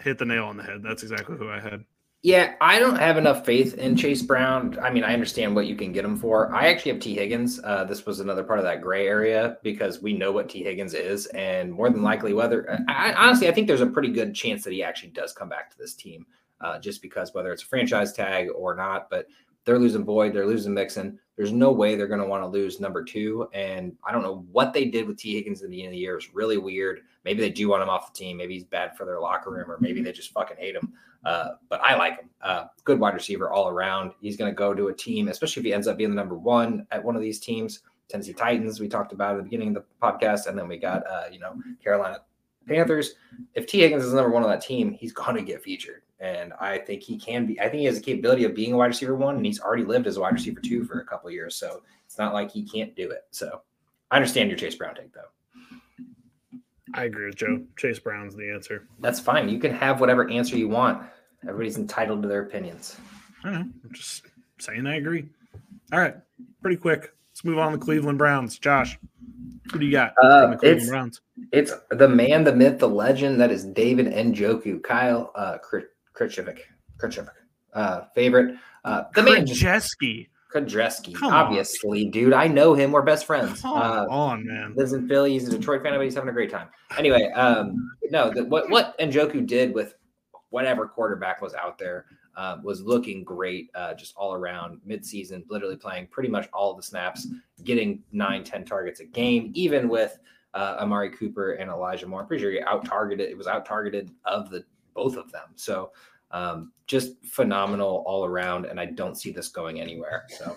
Hit the nail on the head. That's exactly who I had.
Yeah, I don't have enough faith in Chase Brown. I mean, I understand what you can get him for. I actually have Tee Higgins. Uh, this was another part of that gray area because we know what Tee Higgins is, and more than likely, whether I, honestly, I think there's a pretty good chance that he actually does come back to this team, uh, just because whether it's a franchise tag or not. But they're losing Boyd, they're losing Mixon. There's no way they're going to want to lose number two, and I don't know what they did with Tee Higgins at the beginning of the year. It's really weird. Maybe they do want him off the team. Maybe he's bad for their locker room, or maybe they just fucking hate him. Uh, but I like him. Uh, good wide receiver all around. He's going to go to a team, especially if he ends up being the number one at one of these teams. Tennessee Titans, we talked about at the beginning of the podcast, and then we got uh, you know Carolina Panthers. If Tee Higgins is number one on that team, he's going to get featured, and I think he can be. I think he has the capability of being a wide receiver one, and he's already lived as a wide receiver two for a couple of years, so it's not like he can't do it. So I understand your Chase Brown take though.
I agree with Joe. Chase Brown's the answer.
That's fine. You can have whatever answer you want. Everybody's entitled to their opinions.
I know. I'm just saying I agree. All right. Pretty quick. Let's move on to Cleveland Browns. Josh, who do you got?
Uh,
from the Cleveland
it's-
Browns.
It's the man, the myth, the legend that is David Njoku, Kyle uh, Krchivic, Krchivic, uh, favorite. Uh, the man,
Krajewski.
Kudreski,
Come on.
obviously, dude. I know him. We're best friends.
Come
Uh,
on, man.
lives in Philly. He's a Detroit fan, but he's having a great time. Anyway, um, no, the, what what Njoku did with whatever quarterback was out there uh, was looking great, uh, just all around midseason, literally playing pretty much all the snaps, getting nine, 10 targets a game, even with uh, Amari Cooper and Elijah Moore. I'm pretty sure he out targeted. It was out targeted of the both of them. So um, just phenomenal all around, and I don't see this going anywhere. So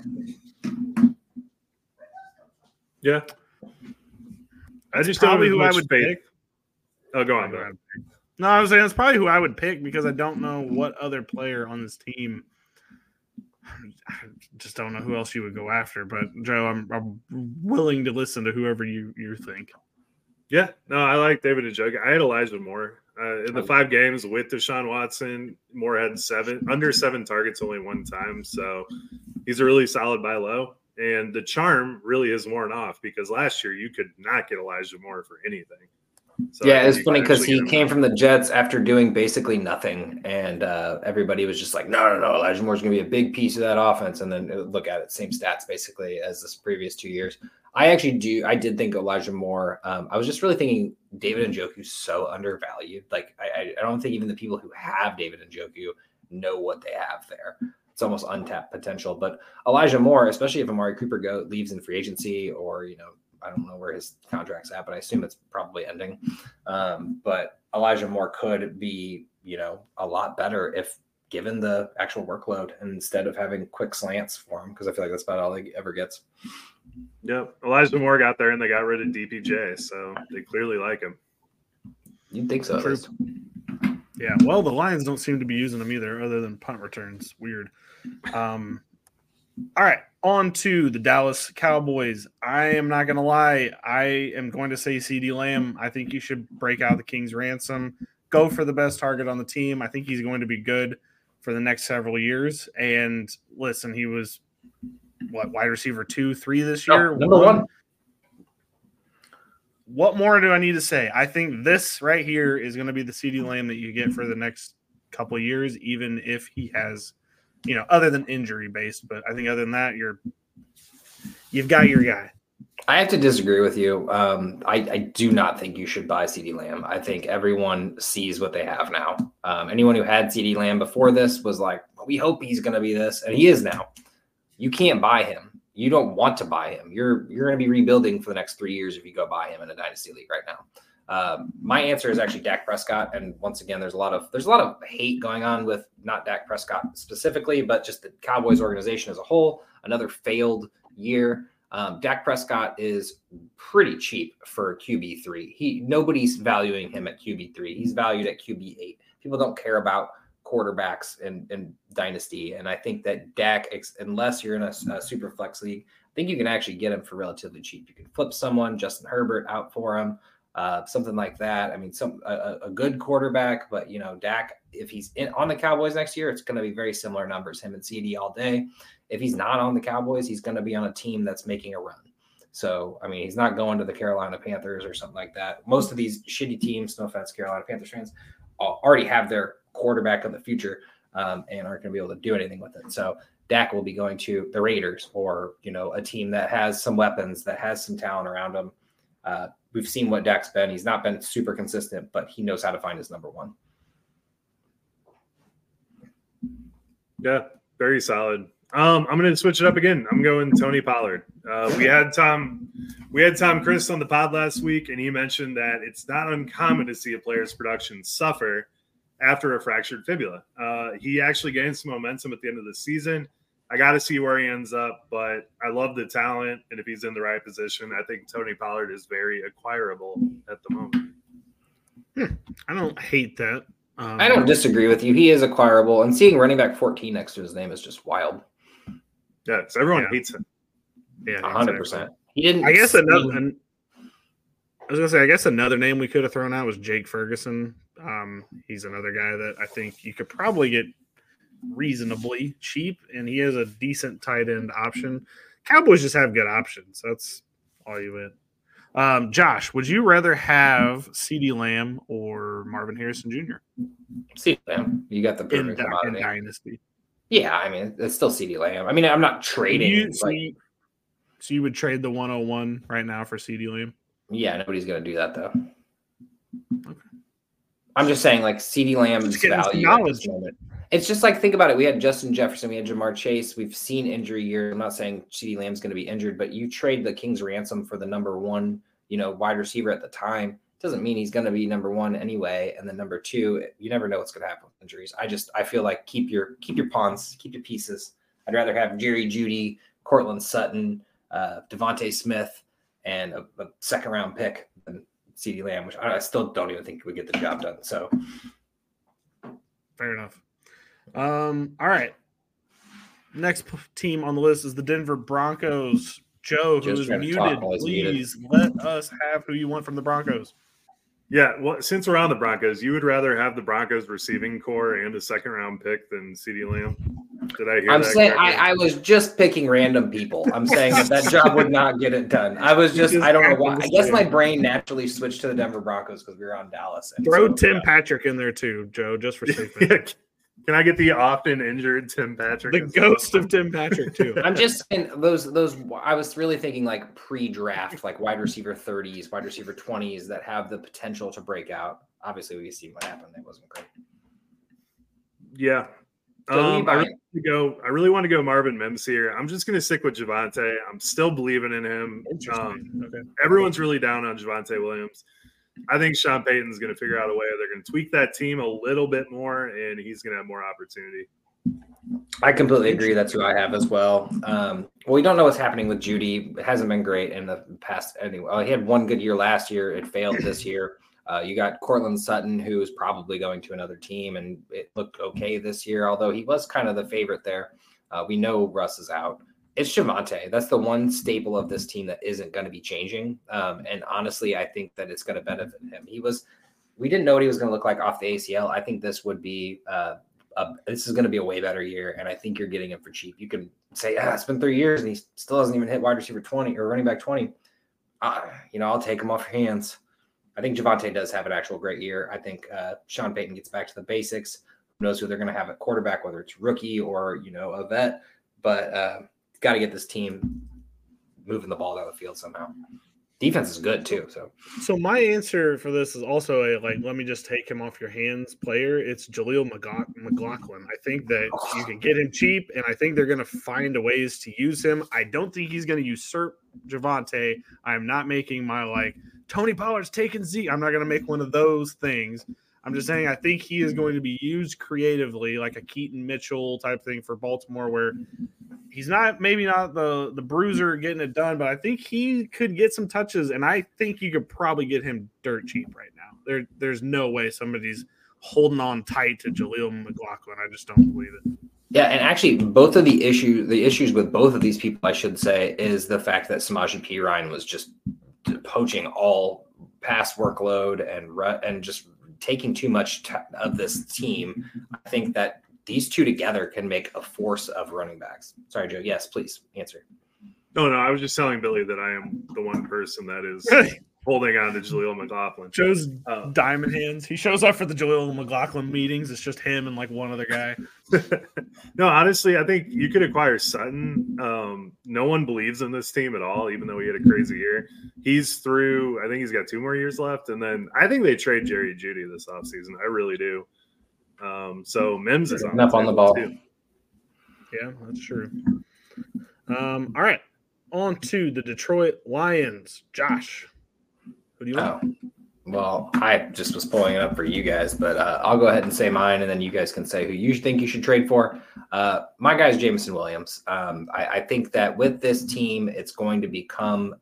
Yeah. I
That's
just don't
probably who I would
faith.
pick.
Oh, go on. Go on.
No, I was saying it's probably who I would pick because I don't know what other player on this team. I just don't know who else you would go after. But Joe, I'm, I'm willing to listen to whoever you you think.
Yeah, no, I like David and Njoku. I had Elijah Moore uh, in the
Oh.
five games with Deshaun Watson. Moore had seven under seven targets only one time, so he's a really solid buy low. And the charm really is worn off because last year you could not get Elijah Moore for anything. So
yeah, it's funny because he came from the Jets after doing basically nothing, and uh, everybody was just like, "No, no, no, Elijah Moore's going to be a big piece of that offense." And then uh, look at it, same stats basically as this previous two years. I actually do. I did think Elijah Moore. Um, I was just really thinking David and Njoku's so undervalued. Like I, I, I don't think even the people who have David and Njoku know what they have there. It's almost untapped potential. But Elijah Moore, especially if Amari Cooper go leaves in free agency, or you know, I don't know where his contract's at, but I assume it's probably ending. Um, but Elijah Moore could be, you know, a lot better if given the actual workload instead of having quick slants for him, because I feel like that's about all he ever gets.
Yep, Elijah Moore got there and they got rid of DPJ, so they clearly like him.
You'd think so.
True. Yeah, well, the Lions don't seem to be using them either, other than punt returns. Weird. Um, all right, on to the Dallas Cowboys. I am not going to lie. I am going to say CeeDee Lamb. I think you should break out the King's ransom. Go for the best target on the team. I think he's going to be good for the next several years. And listen, he was what wide receiver two, three this
Oh,
year.
number one.
What more do I need to say? I think this right here is going to be the CeeDee Lamb that you get for the next couple of years, even if he has, you know, other than injury based. But I think other than that, you're you've got your guy.
I have to disagree with you. Um, I, I do not think you should buy CeeDee Lamb. I think everyone sees what they have now. Um, anyone who had CeeDee Lamb before this was like, we hope he's going to be this, and he is now. You can't buy him. You don't want to buy him. You're you're going to be rebuilding for the next three years if you go buy him in a dynasty league right now. Um, my answer is actually Dak Prescott, and once again, there's a lot of there's a lot of hate going on with not Dak Prescott specifically, but just the Cowboys organization as a whole. Another failed year. Um, Dak Prescott is pretty cheap for QB three. He nobody's valuing him at QB three. He's valued at QB eight. People don't care about quarterbacks in dynasty, and I think that Dak, unless you're in a, a super flex league, I think you can actually get him for relatively cheap. You can flip someone, Justin Herbert, out for him, uh, something like that. I mean, some a, a- good quarterback, but you know, Dak, if he's in on the Cowboys next year, it's going to be very similar numbers. Him and CeeDee all day. If he's not on the Cowboys, he's going to be on a team that's making a run. So, I mean, he's not going to the Carolina Panthers or something like that. Most of these shitty teams, no offense, Carolina Panthers fans, already have their quarterback of the future um, and aren't going to be able to do anything with it. So, Dak will be going to the Raiders or, you know, a team that has some weapons, that has some talent around him. Uh, we've seen what Dak's been. He's not been super consistent, but he knows how to find his number one.
Yeah, very solid. Um, I'm going to switch it up again. I'm going Tony Pollard. Uh, we had Tom, we had Tom Chris on the pod last week, and he mentioned that it's not uncommon to see a player's production suffer after a fractured fibula. Uh, he actually gained some momentum at the end of the season. I got to see where he ends up, but I love the talent, and if he's in the right position, I think Tony Pollard is very acquirable at the moment.
I don't hate that. Um,
I don't disagree with you. He is acquirable, and seeing running back 14 next to his name is just wild.
Yeah, because everyone
Yeah.
hates him.
Yeah,
hundred
exactly.
percent. He didn't.
I guess another. An, I was gonna say, I guess another name we could have thrown out was Jake Ferguson. Um, he's another guy that I think you could probably get reasonably cheap, and he is a decent tight end option. Cowboys just have good options. That's all you win. Um, Josh, would you rather have CeeDee Lamb or Marvin Harrison Jr.
CeeDee Lamb, you got the perfect
in
commodity.
Dynasty?
Yeah, I mean it's still CeeDee Lamb. I mean I'm not trading.
You, so,
like,
you, so you would trade the 101 right now for CeeDee Lamb?
yeah, nobody's gonna do that though.
Okay.
I'm just saying, like CeeDee Lamb's
Just getting some
value. at this moment. It's just like think about it. We had Justin Jefferson, we had Ja'Marr Chase. We've seen injury years. I'm not saying CeeDee Lamb's going to be injured, but you trade the King's ransom for the number one, you know, wide receiver at the time. Doesn't mean he's going to be number one anyway. And then number two, you never know what's going to happen with injuries. I just I feel like keep your keep your pawns, keep your pieces. I'd rather have Jerry Jeudy, Courtland Sutton, uh, DeVonta Smith, and a, a second round pick than CeeDee Lamb, which I, I still don't even think would get the job done. So
Fair enough. Um, all right. Next p- team on the list is the Denver Broncos. Joe, who
Joe's
is
trying to
muted,
talk muted.
please let us have who you want from the Broncos.
Yeah, well, since we're on the Broncos, you would rather have the Broncos receiving core and a second round pick than CeeDee Lamb. Did I hear
I'm
that?
saying? I, I was just picking random people. I'm saying that that job would not get it done. I was just,
just
I don't know why. I guess my brain naturally switched to the Denver Broncos because we were on Dallas. and
Throw
so,
Tim
yeah.
Patrick in there too, Joe, just for safety.
Yeah, Can I get the often injured Tim Patrick?
the
as well?
ghost of Tim Patrick too.
I'm just saying those those. I was really thinking like pre-draft, like wide receiver 30s, wide receiver 20s that have the potential to break out. Obviously, we see what happened. It wasn't great.
Yeah.
So
Um, I really want to go. I really want to go Marvin Mims here. I'm just going to stick with Javonte. I'm still believing in him. Um,
okay.
everyone's really down on Javonte Williams. I think Sean Payton's going to figure out a way. They're going to tweak that team a little bit more, and he's going to have more opportunity.
I completely agree. That's who I have as well. Um, well, we don't know what's happening with Jeudy. It hasn't been great in the past. Anyway, he had one good year last year. It failed this year. Uh, you got Courtland Sutton, who is probably going to another team, and it looked okay this year. Although he was kind of the favorite there. Uh, we know Russ is out. It's Javonte. That's the one staple of this team that isn't going to be changing. Um, and honestly, I think that it's going to benefit him. He was. We didn't know what he was going to look like off the ACL. I think this would be uh, uh, this is going to be a way better year, and I think you're getting him for cheap. You can say, ah, it's been three years, and he still hasn't even hit wide receiver 20 or running back 20. Uh, you know, I'll take him off your hands. I think Javonte does have an actual great year. I think uh, Sean Payton gets back to the basics. Knows who they're going to have at quarterback, whether it's rookie or, you know, a vet, but uh, got to get this team moving the ball down the field somehow. Defense is good too. So
So my answer for this is also a like, let me just take him off your hands player. It's Jaleel McLaughlin. I think that you can get him cheap, and I think they're going to find ways to use him. I don't think he's going to usurp Javonte. I'm not making my like Tony Pollard's taking Z. I'm not going to make one of those things. I'm just saying I think he is going to be used creatively, like a Keaton Mitchell type thing for Baltimore, where he's not maybe not the the bruiser getting it done, but I think he could get some touches, and I think you could probably get him dirt cheap right now. There, there's no way somebody's holding on tight to Jaleel McLaughlin. I just don't believe it.
Yeah, and actually, both of the issue, the issues with both of these people, I should say, is the fact that Samaje Perine was just poaching all pass workload and ru- and just taking too much t- of this team. I think that these two together can make a force of running backs. Sorry, Joe. Yes, please answer.
No, no, I was just telling Billy that I am the one person that is holding on to Jaleel McLaughlin.
Joe's
Uh,
diamond hands. He shows up for the Jaleel McLaughlin meetings. It's just him and like one other guy.
no, honestly, I think you could acquire Sutton. Um, no one believes in this team at all, even though he had a crazy year. He's through, I think he's got two more years left. And then I think they trade Jerry Jeudy this offseason. I really do. Um, so Mims is on
Enough on the ball.
too.
Yeah, that's true. Um, all right, on to the Detroit Lions. Josh, who do you want?
Oh, well, I just was pulling it up for you guys, but uh, I'll go ahead and say mine, and then you guys can say who you think you should trade for. Uh, my guy is Jameson Williams. Um, I, I think that with this team, it's going to become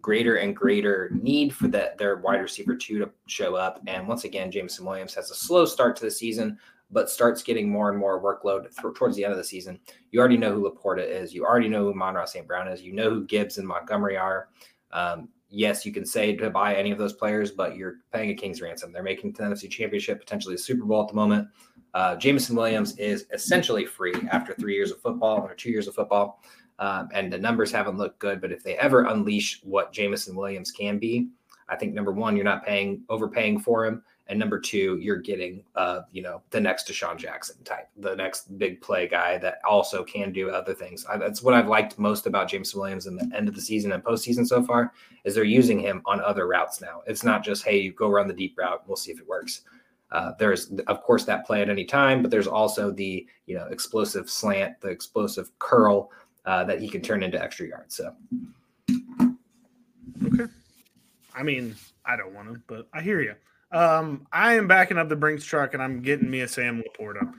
greater and greater need for that their wide receiver two to show up. And once again, Jameson Williams has a slow start to the season, but starts getting more and more workload th- towards the end of the season. You already know who LaPorta is. You already know who Amon-Ra St. Brown is. You know who Gibbs and Montgomery are. Um, yes, you can say to buy any of those players, but you're paying a king's ransom. They're making the NFC Championship, potentially a Super Bowl at the moment. Uh, Jameson Williams is essentially free after three years of football or two years of football. um, and the numbers haven't looked good. But if they ever unleash what Jameson Williams can be, I think number one, you're not paying overpaying for him, and number two, you're getting uh, you know the next DeSean Jackson type, the next big play guy that also can do other things. I, that's what I've liked most about James Williams in the end of the season and postseason so far is they're using him on other routes now. It's not just hey, you go run the deep route, we'll see if it works. Uh, there's of course that play at any time, but there's also the you know explosive slant, the explosive curl uh, that he can turn into extra yards. So
okay, I mean I don't want to, but I hear you. Um, I am backing up the Brinks truck and I'm getting me a Sam LaPorta.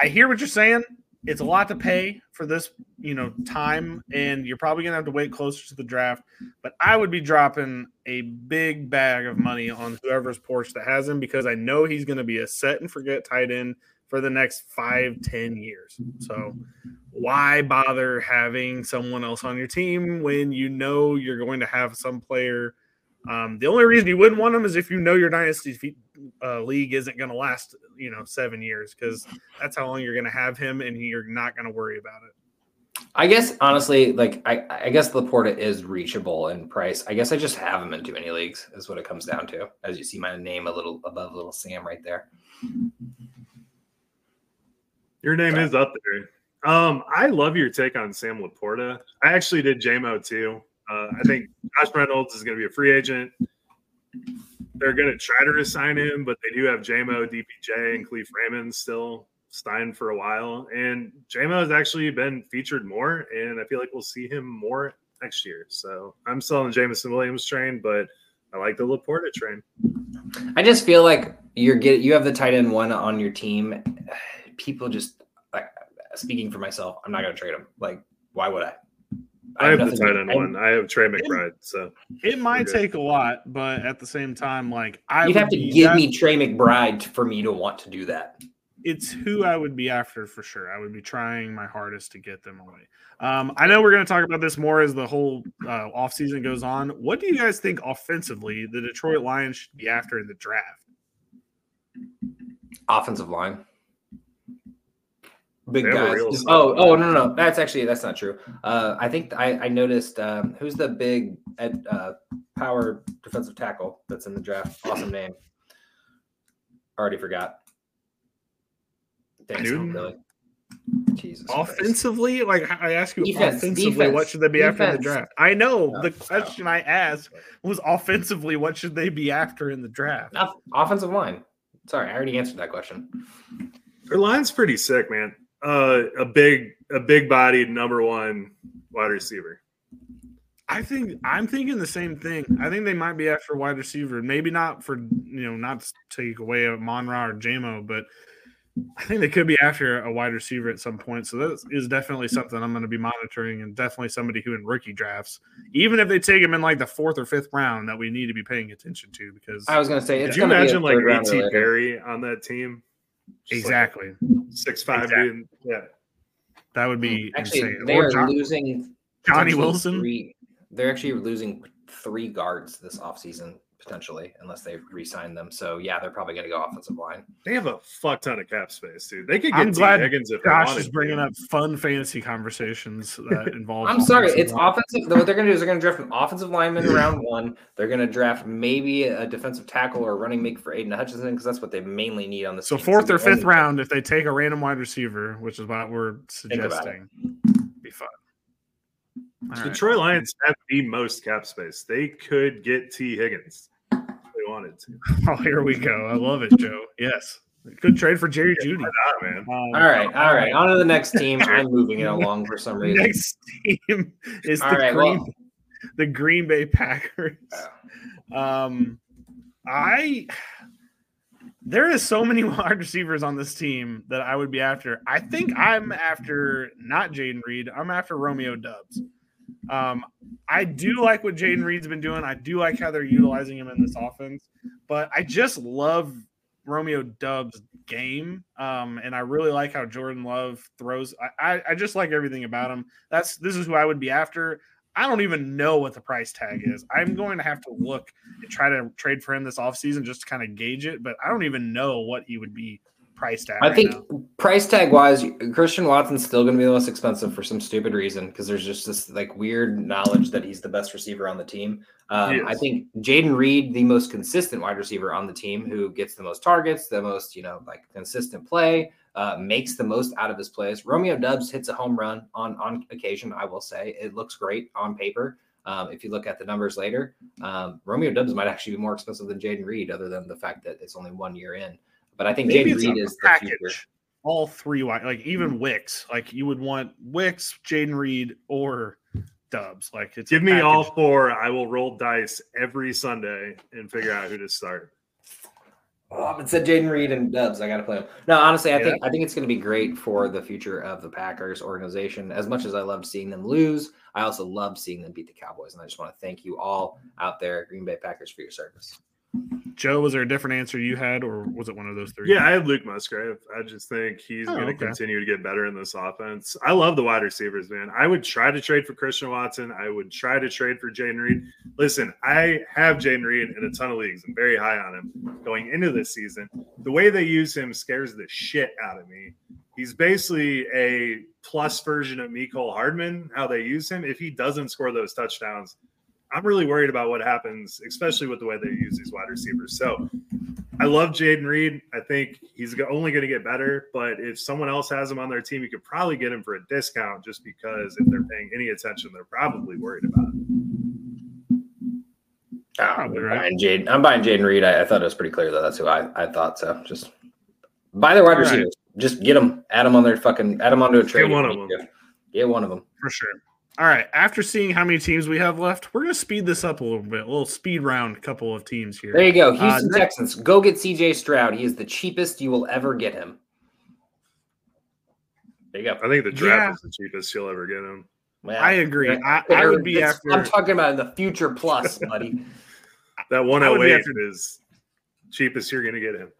I hear what you're saying. It's a lot to pay for this, you know, time, and you're probably gonna have to wait closer to the draft. But I would be dropping a big bag of money on whoever's porch that has him because I know he's gonna be a set and forget tight end for the next five, ten years. So why bother having someone else on your team when you know you're going to have some player um, the only reason you wouldn't want him is if you know your dynasty uh, league isn't going to last, you know, seven years because that's how long you're going to have him, and you're not going to worry about it.
I guess honestly, like I, I guess LaPorta is reachable in price. I guess I just have him in too many leagues. Is what it comes down to. As you see my name a little above little Sam right there.
Your name is up there. Um, I love your take on Sam LaPorta. I actually did JMO too. Uh, I think Josh Reynolds is going to be a free agent. They're going to try to resign him, but they do have JMO, DPJ, and Kalif Raymond still Stein for a while. And JMO has actually been featured more, and I feel like we'll see him more next year. So I'm still on the Jameson Williams train, but I like the LaPorta train.
I just feel like you're getting you have the tight end one on your team. People just like speaking for myself, I'm not going to trade him. Like, why would I?
I have, I have the tight end one. I have Trey McBride. So
it might take a lot, but at the same time, like I
you'd have to give me Trey McBride for me to want to do that.
It's who I would be after for sure. I would be trying my hardest to get them away. Um, I know we're going to talk about this more as the whole uh, offseason goes on. What do you guys think offensively the Detroit Lions should be after in the draft?
Offensive line big guys. Oh, oh no, no, no, that's actually that's not true. Uh, I think I, I noticed um, who's the big ed, uh, power defensive tackle that's in the draft. Awesome name. Already forgot.
Thanks, really. Jesus. Offensively, Christ. like I ask you, defense, offensively, defense, what should they be defense. after in the draft? I know no, the question no. I asked was offensively, what should they be after in the draft?
Offensive line. Sorry, I already answered that question.
Their line's pretty sick, man uh, a big a big bodied number one wide receiver.
I think I'm thinking the same thing. I think they might be after wide receiver. Maybe not for you know not to take away a Monra or JMO, but I think they could be after a wide receiver at some point. So that is definitely something I'm going to be monitoring, and definitely somebody who in rookie drafts, even if they take him in like the fourth or fifth round, that we need to be paying attention to. Because
I was going to say,
did you imagine like A.T. Perry on that team?
Exactly.
Like six five exactly. dude. Yeah.
That would be hmm.
actually
insane.
they are John, losing
Johnny Wilson.
Three, they're actually losing three guards this offseason potentially, unless they re-sign them. So yeah, they're probably going to go offensive line.
They have a fuck ton of cap space, dude. They could get I'm glad Higgins if
Josh is bringing up fun fantasy conversations that involve.
I'm sorry, it's line. offensive. What they're going to do is they're going to draft an offensive lineman in round one. They're going to draft maybe a defensive tackle or a running make for Aidan Hutchinson because that's what they mainly need on the.
So fourth or fifth round, if they take a random wide receiver, which is what we're suggesting, be fun.
All Detroit right. Lions have the most cap space. They could get Tee Higgins wanted to.
Oh, here we go. I love it, Joe. Yes. Good trade for Jerry Jeudy.
Not, man. Um, all right, all right. On to the next team. I'm moving it along for some reason.
Next team is all the right, Green, well, the Green Bay Packers. Um, I there is so many wide receivers on this team that I would be after. I think I'm after not Jayden Reed. I'm after Romeo Doubs. Um, I do like what Jayden Reed's been doing. I do like how they're utilizing him in this offense, but I just love Romeo Doubs' game. Um, and I really like how Jordan Love throws. I, I, I just like everything about him. That's this is who I would be after. I don't even know what the price tag is. I'm going to have to look and try to trade for him this offseason just to kind of gauge it, but I don't even know what he would be price tag.
I
right
think
now.
price tag wise, Christian Watson's still going to be the most expensive for some stupid reason because there's just this like weird knowledge that he's the best receiver on the team. Um, I think Jayden Reed, the most consistent wide receiver on the team, who gets the most targets, the most you know like consistent play, uh, makes the most out of his plays. Romeo Doubs hits a home run on on occasion. I will say it looks great on paper. Um, if you look at the numbers later, um, Romeo Doubs might actually be more expensive than Jayden Reed, other than the fact that it's only one year in. But I think
Maybe Jayden
Reed
a
is the future.
All three wide, like even hmm. Wicks, like you would want Wicks, Jayden Reed, or Doubs. Like it's
Give me all four. I will roll dice every Sunday and figure out who to start.
Oh, it said Jayden Reed and Doubs. I got to play them. No, honestly, I
Yeah.
think I think it's going to be great for the future of the Packers organization. As much as I loved seeing them lose, I also love seeing them beat the Cowboys. And I just want to thank you all out there, Green Bay Packers, for your service.
Joe, was there a different answer you had, or was it one of those three?
Yeah, I had Luke Musgrave. I just think he's
Oh,
going to
okay.
continue to get better in this offense. I love the wide receivers, man. I would try to trade for Christian Watson. I would try to trade for Jayden Reed. Listen, I have Jayden Reed in a ton of leagues. I'm very high on him going into this season. The way they use him scares the shit out of me. He's basically a plus version of Mecole Hardman, how they use him. If he doesn't score those touchdowns, I'm really worried about what happens, especially with the way they use these wide receivers. So I love Jayden Reed. I think he's only going to get better. But if someone else has him on their team, you could probably get him for a discount just because if they're paying any attention, they're probably worried about it.
Probably
I'm
right.
buying Jayden. I'm buying Jayden Reed. I, I thought it was pretty clear that that's who I, I thought. So just buy the wide
All right.
receivers. Just get them. Add them on their fucking. Add them onto a trade.
Get
one
of
you need to. Get one of them.
for sure. All right. After seeing how many teams we have left, we're gonna speed this up a little bit. A little speed round, couple of teams here.
There you go.
Uh,
Houston
next-
Texans. Go get CJ Stroud. He is the cheapest you will ever get him. There you go.
I think the draft
Yeah.
is the cheapest you'll ever get him.
Well,
I agree. I, I would be after.
I'm talking about in the future plus, buddy.
That
I would
108
after-
is cheapest you're going to get him.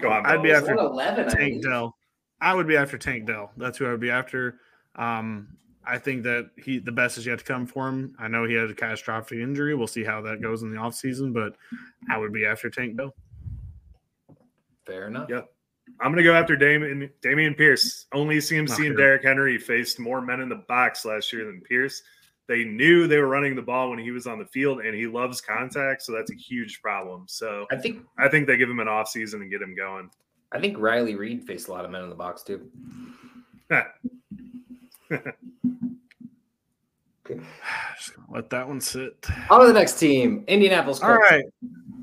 Go on.
I'd be
Balls.
after
111, I
Tank
believe.
Dell. I would be after Tank Dell. That's who I would be after. Um, I think that he the best is yet to come for him. I know he had a catastrophic injury. We'll see how that goes in the offseason, but I would be after Tank Dell.
Fair enough.
Yep. I'm going to go after Dameon, Dameon Pierce. Only CMC
Not
and
sure.
Derrick Henry faced more men in the box last year than Pierce. They knew they were running the ball when he was on the field, and he loves contact, so that's a huge problem. So
I think
I think they give him an offseason and get him going.
I think Riley Reed faced a lot of men in the box too.
Just gonna let that one sit.
On to the next team, Indianapolis Colts.
All right.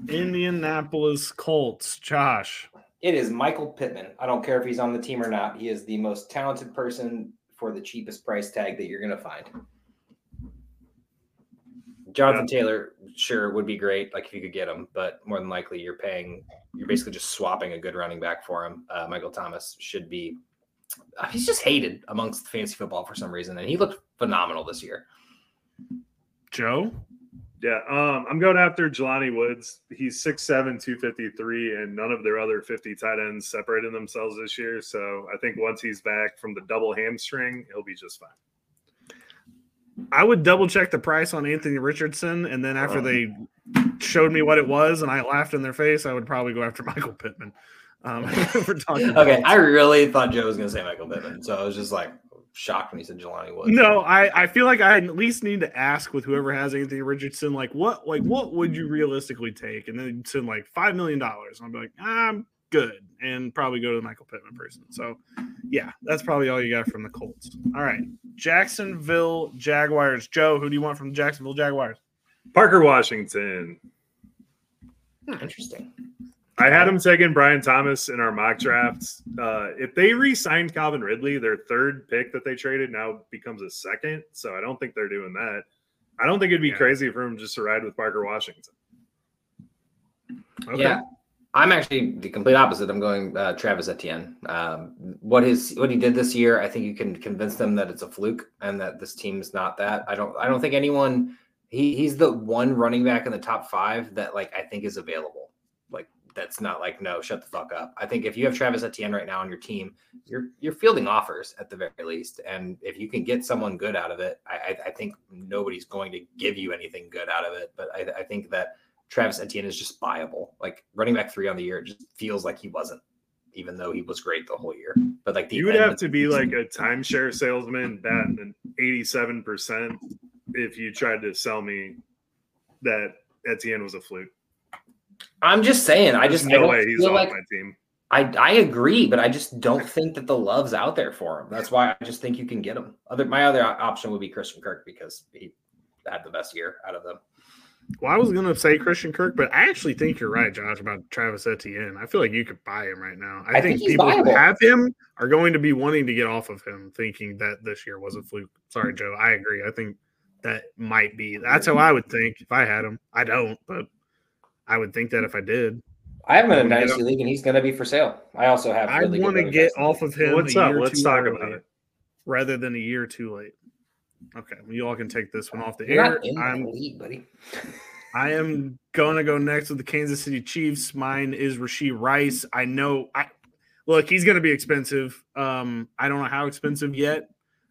Indianapolis Colts. Josh.
It is Michael Pittman. I don't care if he's on the team or not. He is the most talented person for the cheapest price tag that you're going to find. Jonathan Taylor, sure, would be great. Like if you could get him, but more than likely, you're paying. You're basically just swapping a good running back for him. Uh, Michael Thomas should be. Uh, He's just hated amongst fantasy football for some reason, and he looked phenomenal this year.
Joe.
Yeah, um, I'm going after Jelani Woods. He's 6'7, 253, and none of their other 50 tight ends separated themselves this year. So I think once he's back from the double hamstring, he'll be just fine.
I would double check the price on Anthony Richardson, and then after
Oh.
they showed me what it was, and I laughed in their face, I would probably go after Michael Pittman. Um, we're talking.
Okay, I really thought Joe was going to say Michael Pittman, so I was just like shocked when he said Jelani Woods.
No, I, I feel like I at least need to ask with whoever has Anthony Richardson, like what like what would you realistically take? And then send like five million dollars. And I'll be like, I'm good, and probably go to the Michael Pittman person. So yeah, that's probably all you got from the Colts. All right. Jacksonville Jaguars. Joe, who do you want from the Jacksonville Jaguars?
Parker Washington.
Interesting.
I had him taking Brian Thomas in our mock drafts. Uh, if they re-signed Calvin Ridley, their third pick that they traded now becomes a second. So I don't think they're doing that. I don't think it'd be
Yeah.
crazy for him just to ride with Parker Washington.
Okay.
Yeah, I'm actually the complete opposite. I'm going uh, Travis Etienne. Um, what his what he did this year, I think you can convince them that it's a fluke and that this team is not that. I don't. I don't think anyone. He he's the one running back in the top five that like I think is available. That's not like no, shut the fuck up. I think if you have Travis Etienne right now on your team, you're you're fielding offers at the very least, and if you can get someone good out of it, I I, I think nobody's going to give you anything good out of it. But I, I think that Travis Etienne is just buyable. Like running back three on the year, it just feels like he wasn't even though he was great the whole year. But like the
You would have to be like a timeshare salesman batting an 87% if you tried to sell me that Etienne was a fluke.
I'm just saying. I just I
no
don't
way he's
like
my team.
I I agree, but I just don't think that the love's out there for him. That's why I just think you can get him. Other my other option would be Christian Kirk because he had the best year out of them.
Well, I was gonna say Christian Kirk, but I actually think you're right, Josh, about Travis Etienne. I feel like you could buy him right now. I,
I
think,
think
people who have him are going to be wanting to get off of him, thinking that this year was a fluke. Sorry, Joe. I agree. I think that might be. That's how I would think if I had him. I don't, but I would think that if I did,
I have him in a
Wanna get
dynasty league, and he's going to be for sale. I also have.
I
really
want to get
backs in the
off
league.
of him.
What's
a
up?
year
Let's talk
early
about it.
rather than a year too late. Okay, well, you all can take this one off the
You're
air.
not in
I'm
the league, buddy.
I am gonna go next with the Kansas City Chiefs. Mine is Rasheed Rice. I know I look, he's gonna be expensive. Um, I don't know how expensive yet.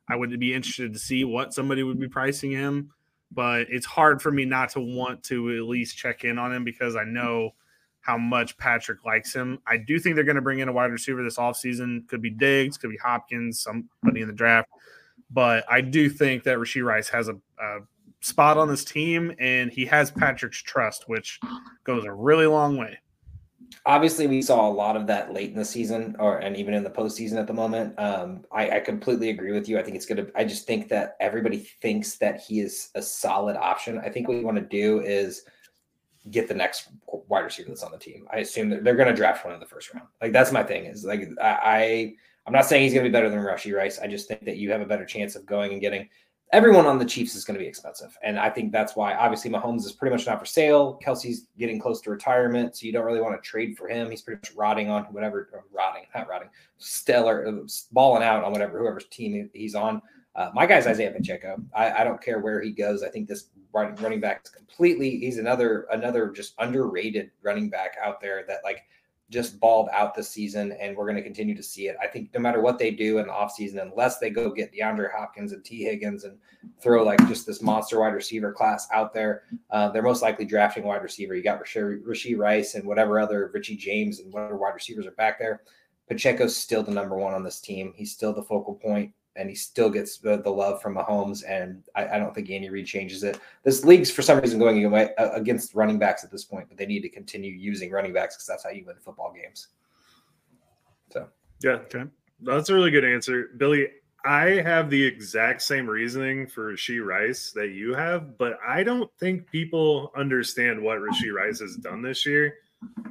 I would be interested to see what somebody would be pricing him, but it's hard for me not to want to at least check in on him because I know how much Patrick likes him. I do think they're going to bring in a wide receiver this offseason. Could be Diggs, could be Hopkins, somebody in the draft. But I do think that Rasheed Rice has a, a spot on this team, and he has Patrick's trust, which goes a really long way.
Obviously, we saw a lot of that late in the season, or and even in the postseason at the moment. Um, I, I completely agree with you. I think it's gonna. I just think that everybody thinks that he is a solid option. I think what you want to do is get the next wide receiver that's on the team. I assume they're going to draft one in the first round. Like that's my thing. Is like I, I I'm not saying he's going to be better than Rashee Rice. I just think that you have a better chance of going and getting everyone on the Chiefs is going to be expensive. And I think that's why obviously Mahomes is pretty much not for sale. Kelce's getting close to retirement, so you don't really want to trade for him. He's pretty much rotting on whatever or rotting, not rotting, stellar uh, balling out on whatever whoever's team he's on. Uh, my guy's Isaiah Pacheco. I, I don't care where he goes. I think this running back is completely. He's another another just underrated running back out there that like just balled out this season, and we're going to continue to see it. I think no matter what they do in the offseason, unless they go get DeAndre Hopkins and Tee Higgins and throw like just this monster wide receiver class out there, uh, they're most likely drafting wide receiver. You got Rasheed, Rasheed Rice and whatever other Richie James and whatever wide receivers are back there. Pacheco's still the number one on this team. He's still the focal point and he still gets the, the love from Mahomes. And I, I don't think Andy Reid changes it. This league's for some reason going uh, against running backs at this point, but they need to continue using running backs because that's how you win football games. So
Yeah,
Okay.
that's a really good answer, Billy. I have the exact same reasoning for Rasheed Rice that you have, but I don't think people understand what Rasheed Rice has done this year.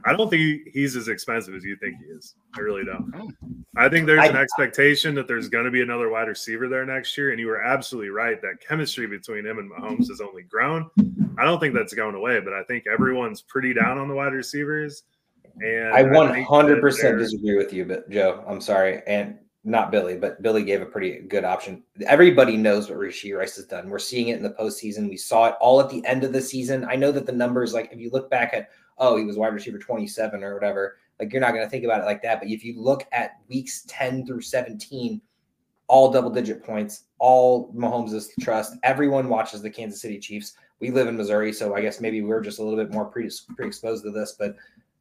I don't think he's as expensive as you think he is. I really don't.
Oh.
I think there's an expectation that there's going to be another wide receiver there next year, and you were absolutely right that chemistry between him and Mahomes has only grown. I don't think that's going away, but I think everyone's pretty down on the wide receivers. And
I 100%
that
disagree with you, but Joe, I'm sorry. And not Billy, but Billy gave a pretty good option. Everybody knows what Rashee Rice has done. We're seeing it in the postseason. We saw it all at the end of the season. I know that the numbers, like if you look back at, oh, he was wide receiver 27 or whatever, like you're not going to think about it like that. But if you look at weeks 10 through 17, all double digit points, all Mahomes' trust. Everyone watches the Kansas City Chiefs. We live in Missouri, so I guess maybe we're just a little bit more pre exposed to this. But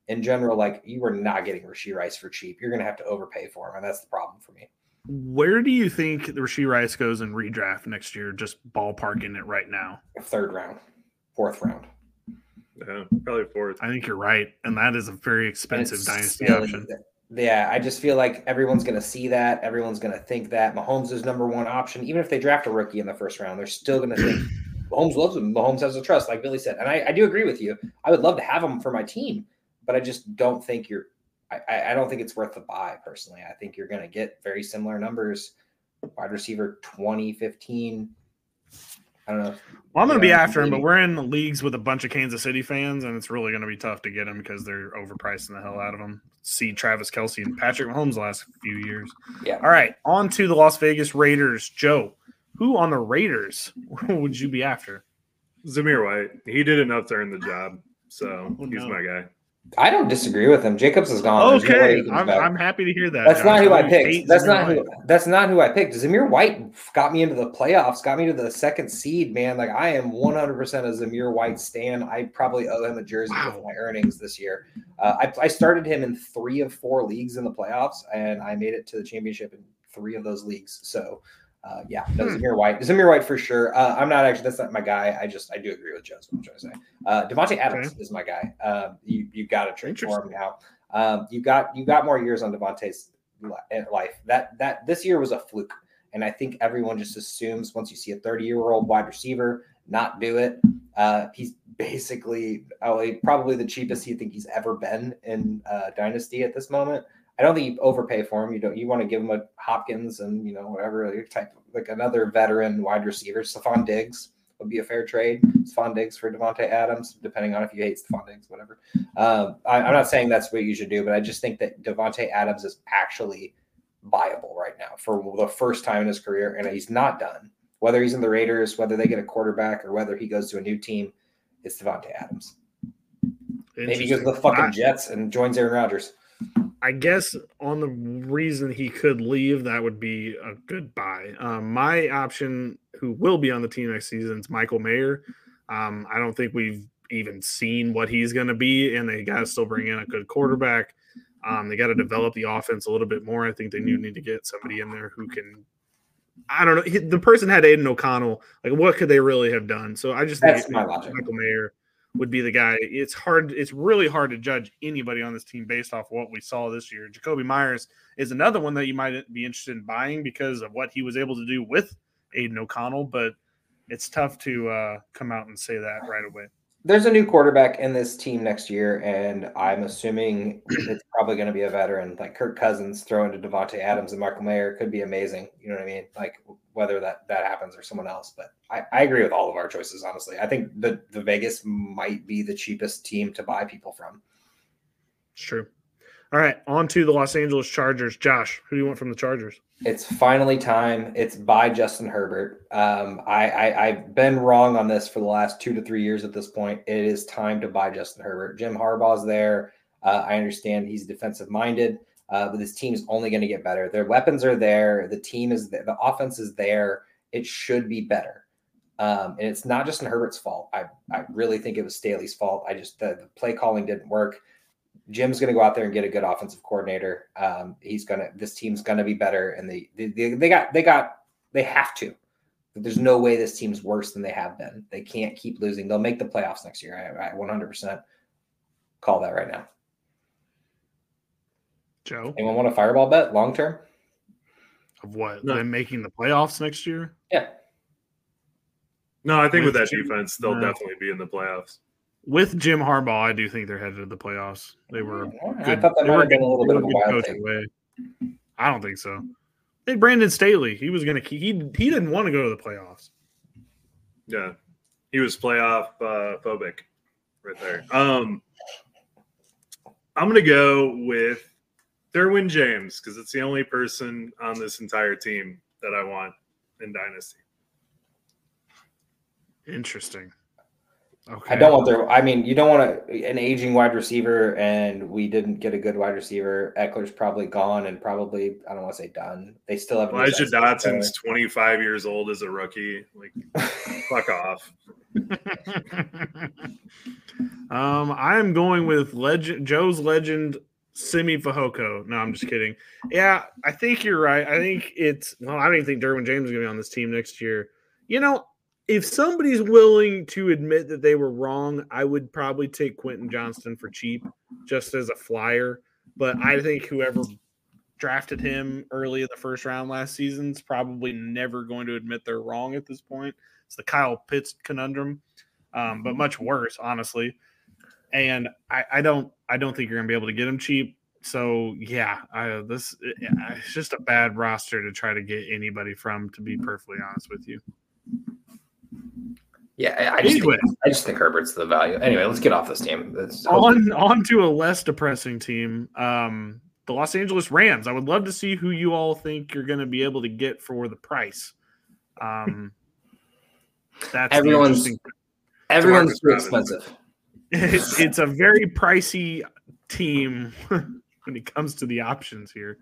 in general, like you are not getting Rasheed Rice for cheap. You're going to have to overpay for him, and that's the problem for me.
Where do you think the Rasheed Rice goes in redraft next year? Just ballparking it right now.
Third round, fourth round.
Yeah, probably fourth.
I think you're right, and that is a very expensive dynasty
silly
option.
Yeah, I just feel like everyone's going to see that. Everyone's going to think that Mahomes is number one option. Even if they draft a rookie in the first round, they're still going to think Mahomes loves him. Mahomes has a trust, like Billy said. And I, I do agree with you. I would love to have him for my team, but I just don't think you're. I- I, I don't think it's worth the buy personally. I think you're going to get very similar numbers. Wide receiver 20, 15. I don't know.
Well, I'm going to be after him, but we're in leagues with a bunch of Kansas City fans, and it's really going to be tough to get him because they're overpricing the hell out of him. See Travis Kelce and Patrick Mahomes the last few years.
Yeah.
All right, on to the Las Vegas Raiders. Joe, who on the Raiders would you be after?
Zamir White. He did enough to earn the job, so
Oh,
he's
no.
my guy.
I don't disagree with him. Jacobs is gone. There's no
Okay, I'm. I'm happy to hear that.
That's
Josh.
not who I picked. That's
Zamir
not
White.
who. That's not who I picked. Zamir White got me into the playoffs. Got me to the second seed. Man, like I am 100 percent a Zamir White stan. I probably owe him a jersey
Wow.
with my earnings this year. Uh, I, I started him in three of four leagues in the playoffs, and I made it to the championship in three of those leagues. So. Uh, yeah, no,
Hmm.
Zamir White. Zamir White for sure. Uh, I'm not actually. That's not my guy. I just I do agree with Joe. What I'm trying to say. Uh, Davante Adams is my guy. Uh, you you got to trade for him now. Um, you got you got more years on Davante's li- eh, life. That that this year was a fluke, and I think everyone just assumes once you see a 30 year old wide receiver not do it, uh, he's basically oh, he- probably the cheapest you think he's ever been in uh, Dynasty at this moment. I don't think you overpay for him. You don't. You want to give him a Hopkins and you know whatever type like another veteran wide receiver. Stefon Diggs would be a fair trade. Stefon Diggs for Davante Adams, depending on if you hate Stefon Diggs, whatever. Um, I, I'm not saying that's what you should do, but I just think that Davante Adams is actually viable right now for the first time in his career, and he's not done. Whether he's in the Raiders, whether they get a quarterback, or whether he goes to a new team, it's Davante Adams. Maybe he goes to the fucking Jets and joins Aaron Rodgers.
I guess on the reason he could leave, that would be a good buy. Um, my option, who will be on the team next season, is Michael Mayer. Um, I don't think we've even seen what he's going to be, and they got to still bring in a good quarterback. Um, they got to develop the offense a little bit more. I think they do need to get somebody in there who can. I don't know. He, the person had Aidan O'Connell. Like, what could they really have done? So I just think
That's my logic.
Michael Mayer would be the guy. It's hard. It's really hard to judge anybody on this team based off what we saw this year. Jakobi Meyers is another one that you might be interested in buying because of what he was able to do with Aidan O'Connell, but it's tough to uh, come out and say that right away.
There's a new quarterback in this team next year, and I'm assuming it's probably going to be a veteran like Kirk Cousins throwing to Davante Adams and Michael Mayer could be amazing. You know what I mean? Like whether that that happens or someone else, but I, I agree with all of our choices. Honestly, I think the the Vegas might be the cheapest team to buy people from.
It's true. All right, on to the Los Angeles Chargers. Josh, who do you want from the Chargers?
It's finally time. It's by Justin Herbert. Um, I, I I've been wrong on this for the last two to three years at this point. It is time to buy Justin Herbert. Jim Harbaugh's there. Uh, I understand he's defensive minded, uh, but this team's only going to get better. Their weapons are there. The team is there. The offense is there. It should be better. Um, and it's not just in Herbert's fault. I, I really think it was Staley's fault. I just the, the play calling didn't work. Jim's going to go out there and get a good offensive coordinator. Um, he's going to. This team's going to be better, and they, they they they got they got they have to. There's no way this team's worse than they have been. They can't keep losing. They'll make the playoffs next year. I, I 100% call that right now.
Joe,
Anyone want a fireball bet long term?
of what?
No.
Them making the playoffs next year?
Yeah.
No, I think with,
With
that
Jim-
defense, they'll
uh,
definitely be in the playoffs.
With Jim Harbaugh, I do think they're headed to the playoffs. They were
All right. I
good.
thought that
they
might
were
have been a little bit of a wild
coaching
take.
way. I don't think so. Hey, Brandon Staley, he was going to. He he didn't want to go to the playoffs.
Yeah, he was playoff uh, phobic right there. Um, I'm gonna go with Derwin James because it's the only person on this entire team that I want in Dynasty.
Interesting. Okay.
I don't want their. I mean, you don't want a, an aging wide receiver, and we didn't get a good wide receiver. Ekeler's probably gone, and probably I don't want to say done. They still have
Elijah
Necessity there.
Dotson's 25 years old as a rookie. Like, fuck off.
um, I am going with legend Joe's legend Simi Fehoko. No, I'm just kidding. Yeah, I think you're right. I think it's well, I don't even think Derwin James is gonna be on this team next year. You know, if somebody's willing to admit that they were wrong, I would probably take Quentin Johnston for cheap, just as a flyer. But I think whoever drafted him early in the first round last season is probably never going to admit they're wrong at this point. It's the Kyle Pitts conundrum, um, but much worse, honestly. And I, I don't, I don't think you're gonna be able to get him cheap. So yeah, I, this it's just a bad roster to try to get anybody from. To be perfectly honest with you.
Yeah, I, I just
Anyway.
think, I just think Herbert's the value. Anyway, let's get off this team. It's,
on on to a less depressing team um the los angeles rams i would love to see who you all think you're going to be able to get for the price um that's
Everyone's- everyone's too expensive.
It's, it's a very pricey team when it comes to the options here.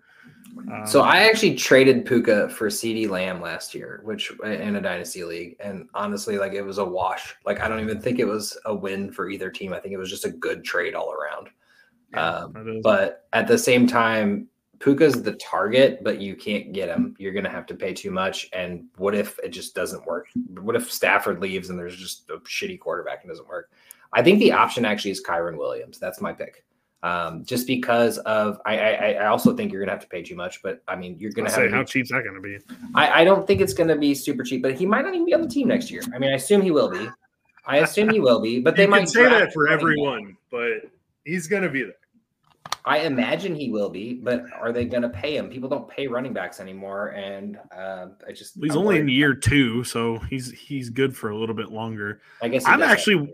Um, so I actually traded Puka for CeeDee Lamb last year, which in a dynasty league, and honestly, like it was a wash. Like I don't even think it was a win for either team. I think it was just a good trade all around. Yeah, um, but at the same time, Puka's the target, but you can't get him. You're going to have to pay too much. And what if it just doesn't work? What if Stafford leaves and there's just a shitty quarterback and doesn't work? I think the option actually is Kyren Williams. That's my pick. Um, just because of I, I, I also think you're gonna have to pay too much, but I mean you're gonna have to.
I'll
have
say how cheap's that gonna be?
I, I don't think it's gonna be super cheap, but he might not even be on the team next year. I mean, I assume he will be. I assume he will be, but they might
say that for everyone, but he's gonna be there.
I imagine he will be, but are they going to pay him? People don't pay running backs anymore, and uh, I just
he's I'm only worried. in year two, so he's he's good for a little bit longer.
I guess
I'm actually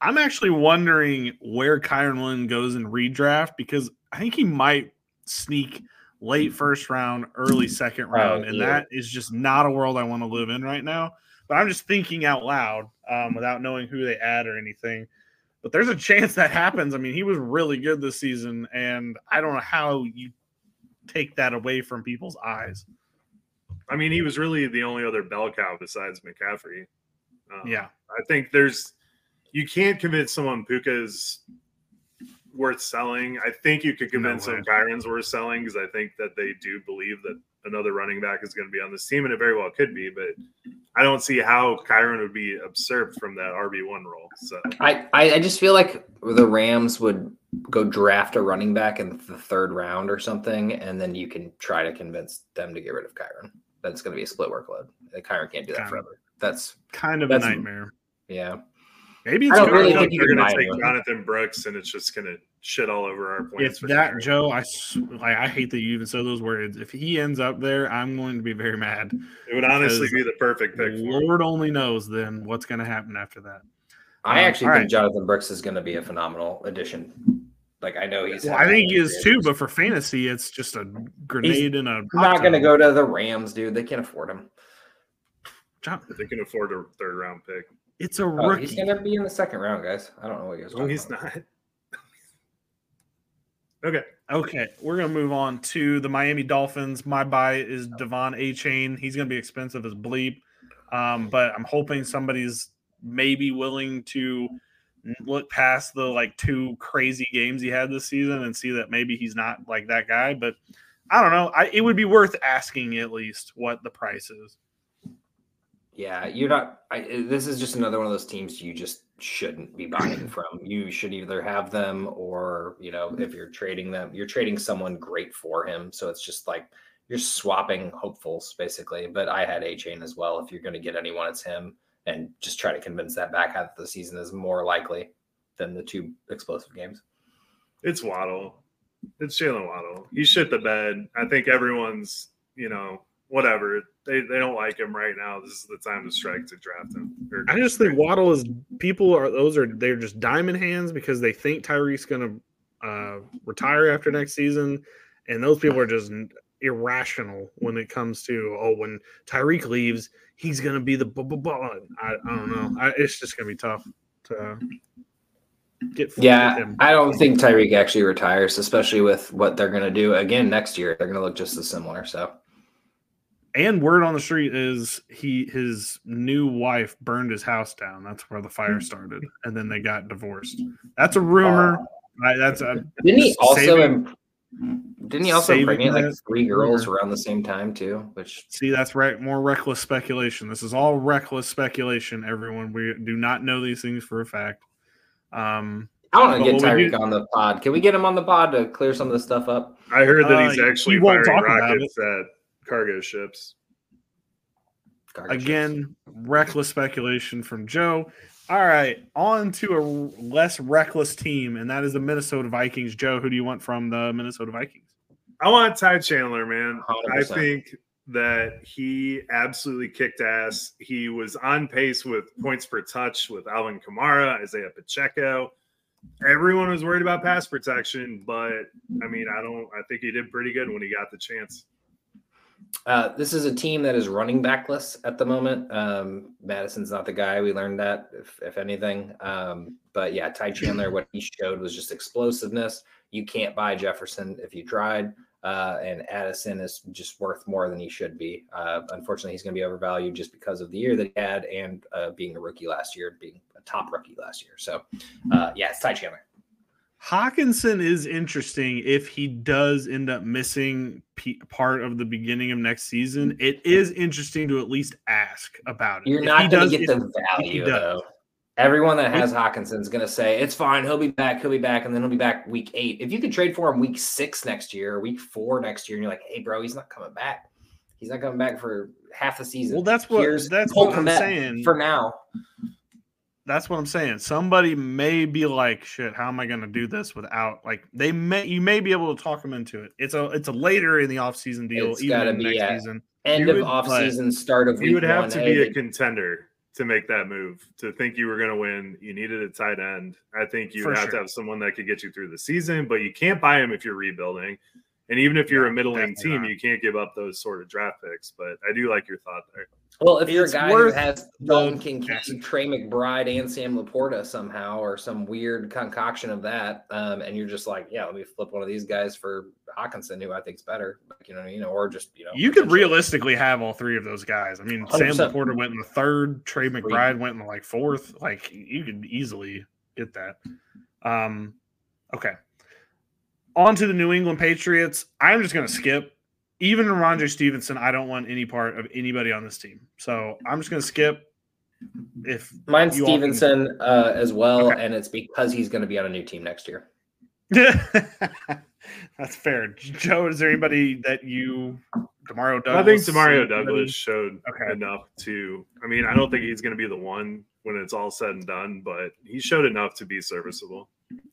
I'm actually wondering where Kyren Lynn goes in redraft because I think he might sneak late first round, early second round, oh, and yeah. that is just not a world I want to live in right now. But I'm just thinking out loud um, without knowing who they add or anything. But there's a chance that happens. I mean, he was really good this season, and I don't know how you take that away from people's eyes.
I mean, he was really the only other bell cow besides McCaffrey.
Um, yeah,
I think there's you can't convince someone Puka's worth selling. I think you could convince no them Kyren's worth selling because I think that they do believe that another running back is going to be on this team, and it very well could be. But I don't see how Kyren would be usurped from that RB one role. So
I, I just feel like the Rams would go draft a running back in the third round or something, and then you can try to convince them to get rid of Kyren. That's going to be a split workload. Kyren can't do that kind forever. That's
kind of a nightmare.
Yeah.
Maybe it's I don't really
think they're going to take Jonathan Brooks, and it's just going to shit all over our
points. If that sure. Joe, I like, I hate that you even said those words. If he ends up there, I'm going to be very mad.
It would honestly be the perfect pick.
Lord only knows then what's going to happen after that.
I um, actually think right. Jonathan Brooks is going to be a phenomenal addition. Like I know he's.
Well, I think he is too, but for fantasy, it's just a grenade and a.
Not going to go to the Rams, dude. They can't afford him.
John, they can afford a third round pick.
It's a oh, rookie.
He's gonna be in the second round, guys. I don't know what
you're. No, he's about. not.
okay. Okay, we're gonna move on to the Miami Dolphins. My buy is De'Von Achane. He's gonna be expensive as bleep, um, but I'm hoping somebody's maybe willing to look past the like two crazy games he had this season and see that maybe he's not like that guy. But I don't know. I, it would be worth asking at least what the price is.
Yeah, you're not. I, this is just another one of those teams you just shouldn't be buying from. You should either have them or, you know, if you're trading them, you're trading someone great for him. So it's just like you're swapping hopefuls basically. But I had Achane as well. If you're going to get anyone, it's him. And just try to convince that back half of the season is more likely than the two explosive games.
It's Waddle. It's Jalen Waddle. He shit the bed. I think everyone's, you know, whatever. They they don't like him right now. This is the time to strike to draft him.
I just think Waddle is people are those are they're just diamond hands because they think Tyreek's gonna uh, retire after next season, and those people are just irrational when it comes to oh when Tyreek leaves he's gonna be the blah, blah, blah. I, I don't know. I, it's just gonna be tough to
get. Yeah, I don't think Tyreek actually retires, especially with what they're gonna do again next year. They're gonna look just as similar. So
and word on the street is he his new wife burned his house down. That's where the fire hmm. started, and then they got divorced. That's a rumor. Uh, that's a
didn't he also saving, didn't he also bring like three girls rumor. around the same time too? Which
see, that's right. More reckless speculation. This is all reckless speculation. Everyone, we do not know these things for a fact. Um,
I want to get Tyreek on the pod. Can we get him on the pod to clear some of this stuff up?
I heard that uh, he's actually firing rockets at cargo ships.
Cargo Again, ships. reckless speculation from Joe. All right, on to a less reckless team, and that is the Minnesota Vikings. Joe, who do you want from the Minnesota Vikings?
I want Ty Chandler, man. 100%. I think that he absolutely kicked ass. He was on pace with points per touch with Alvin Kamara, Isaiah Pacheco. Everyone was worried about pass protection, but I mean, I don't. I think he did pretty good when he got the chance.
Uh, this is a team that is running backless at the moment. Um, Mattison's not the guy. We learned that, if, if anything. Um, but yeah, Ty Chandler, what he showed was just explosiveness. You can't buy Jefferson if you tried. Uh, and Addison is just worth more than he should be. Uh, unfortunately, he's going to be overvalued just because of the year that he had and uh, being a rookie last year, being a top rookie last year. So, uh, yeah, it's Ty Chandler.
Hockenson is interesting if he does end up missing p- part of the beginning of next season. Mm-hmm. It is interesting to at least ask about it.
You're
If
not going to get the value, though. Everyone that has Hockenson is going to say it's fine. He'll be back. He'll be back, and then he'll be back week eight. If you could trade for him week six next year, or week four next year, and you're like, "Hey, bro, he's not coming back. He's not coming back for half the season."
Well, that's what
Here's
that's what I'm saying.
for now.
That's what I'm saying. Somebody may be like, "Shit, how am I going to do this without like?" They may you may be able to talk them into it. It's a it's a later in the offseason deal,
It's
even
gotta be
next
at-
season.
End
You
of
would,
off
but
season, start of
You would have
one.
to be a contender to make that move. To think you were going to win, you needed a tight end. I think you
For
would have to have someone that could get you through the season, but you can't buy him if you're rebuilding. And even if you're
Yeah,
a middling
definitely
team,
not.
you can't give up those sort of draft picks. But I do like your thought there.
Well, if you're a guy who has
the
Dalton Kincaid,
ask.
Trey McBride, and Sam LaPorta somehow, or some weird concoction of that, um, and you're just like, yeah, let me flip one of these guys for Hockenson, who I think's better, like, you know, you know, or just you know,
You could realistically have all three of those guys. I mean, Sam
100%.
LaPorta went in the third, Trey McBride went in the like fourth. Like you could easily get that. Um, okay. On to the New England Patriots. I'm just gonna skip. Even Rhamondre Stevenson, I don't want any part of anybody on this team. So I'm just gonna skip. If
mine
you all can-
Stevenson uh, as well,
Okay.
and it's because he's going to be on a new team next year.
that's fair. Joe, is there anybody that you Demario Douglas?
I think Demario
anybody?
Douglas showed
Okay.
enough to. I mean, I don't think he's going to be the one when it's all said and done, but he showed enough to be serviceable.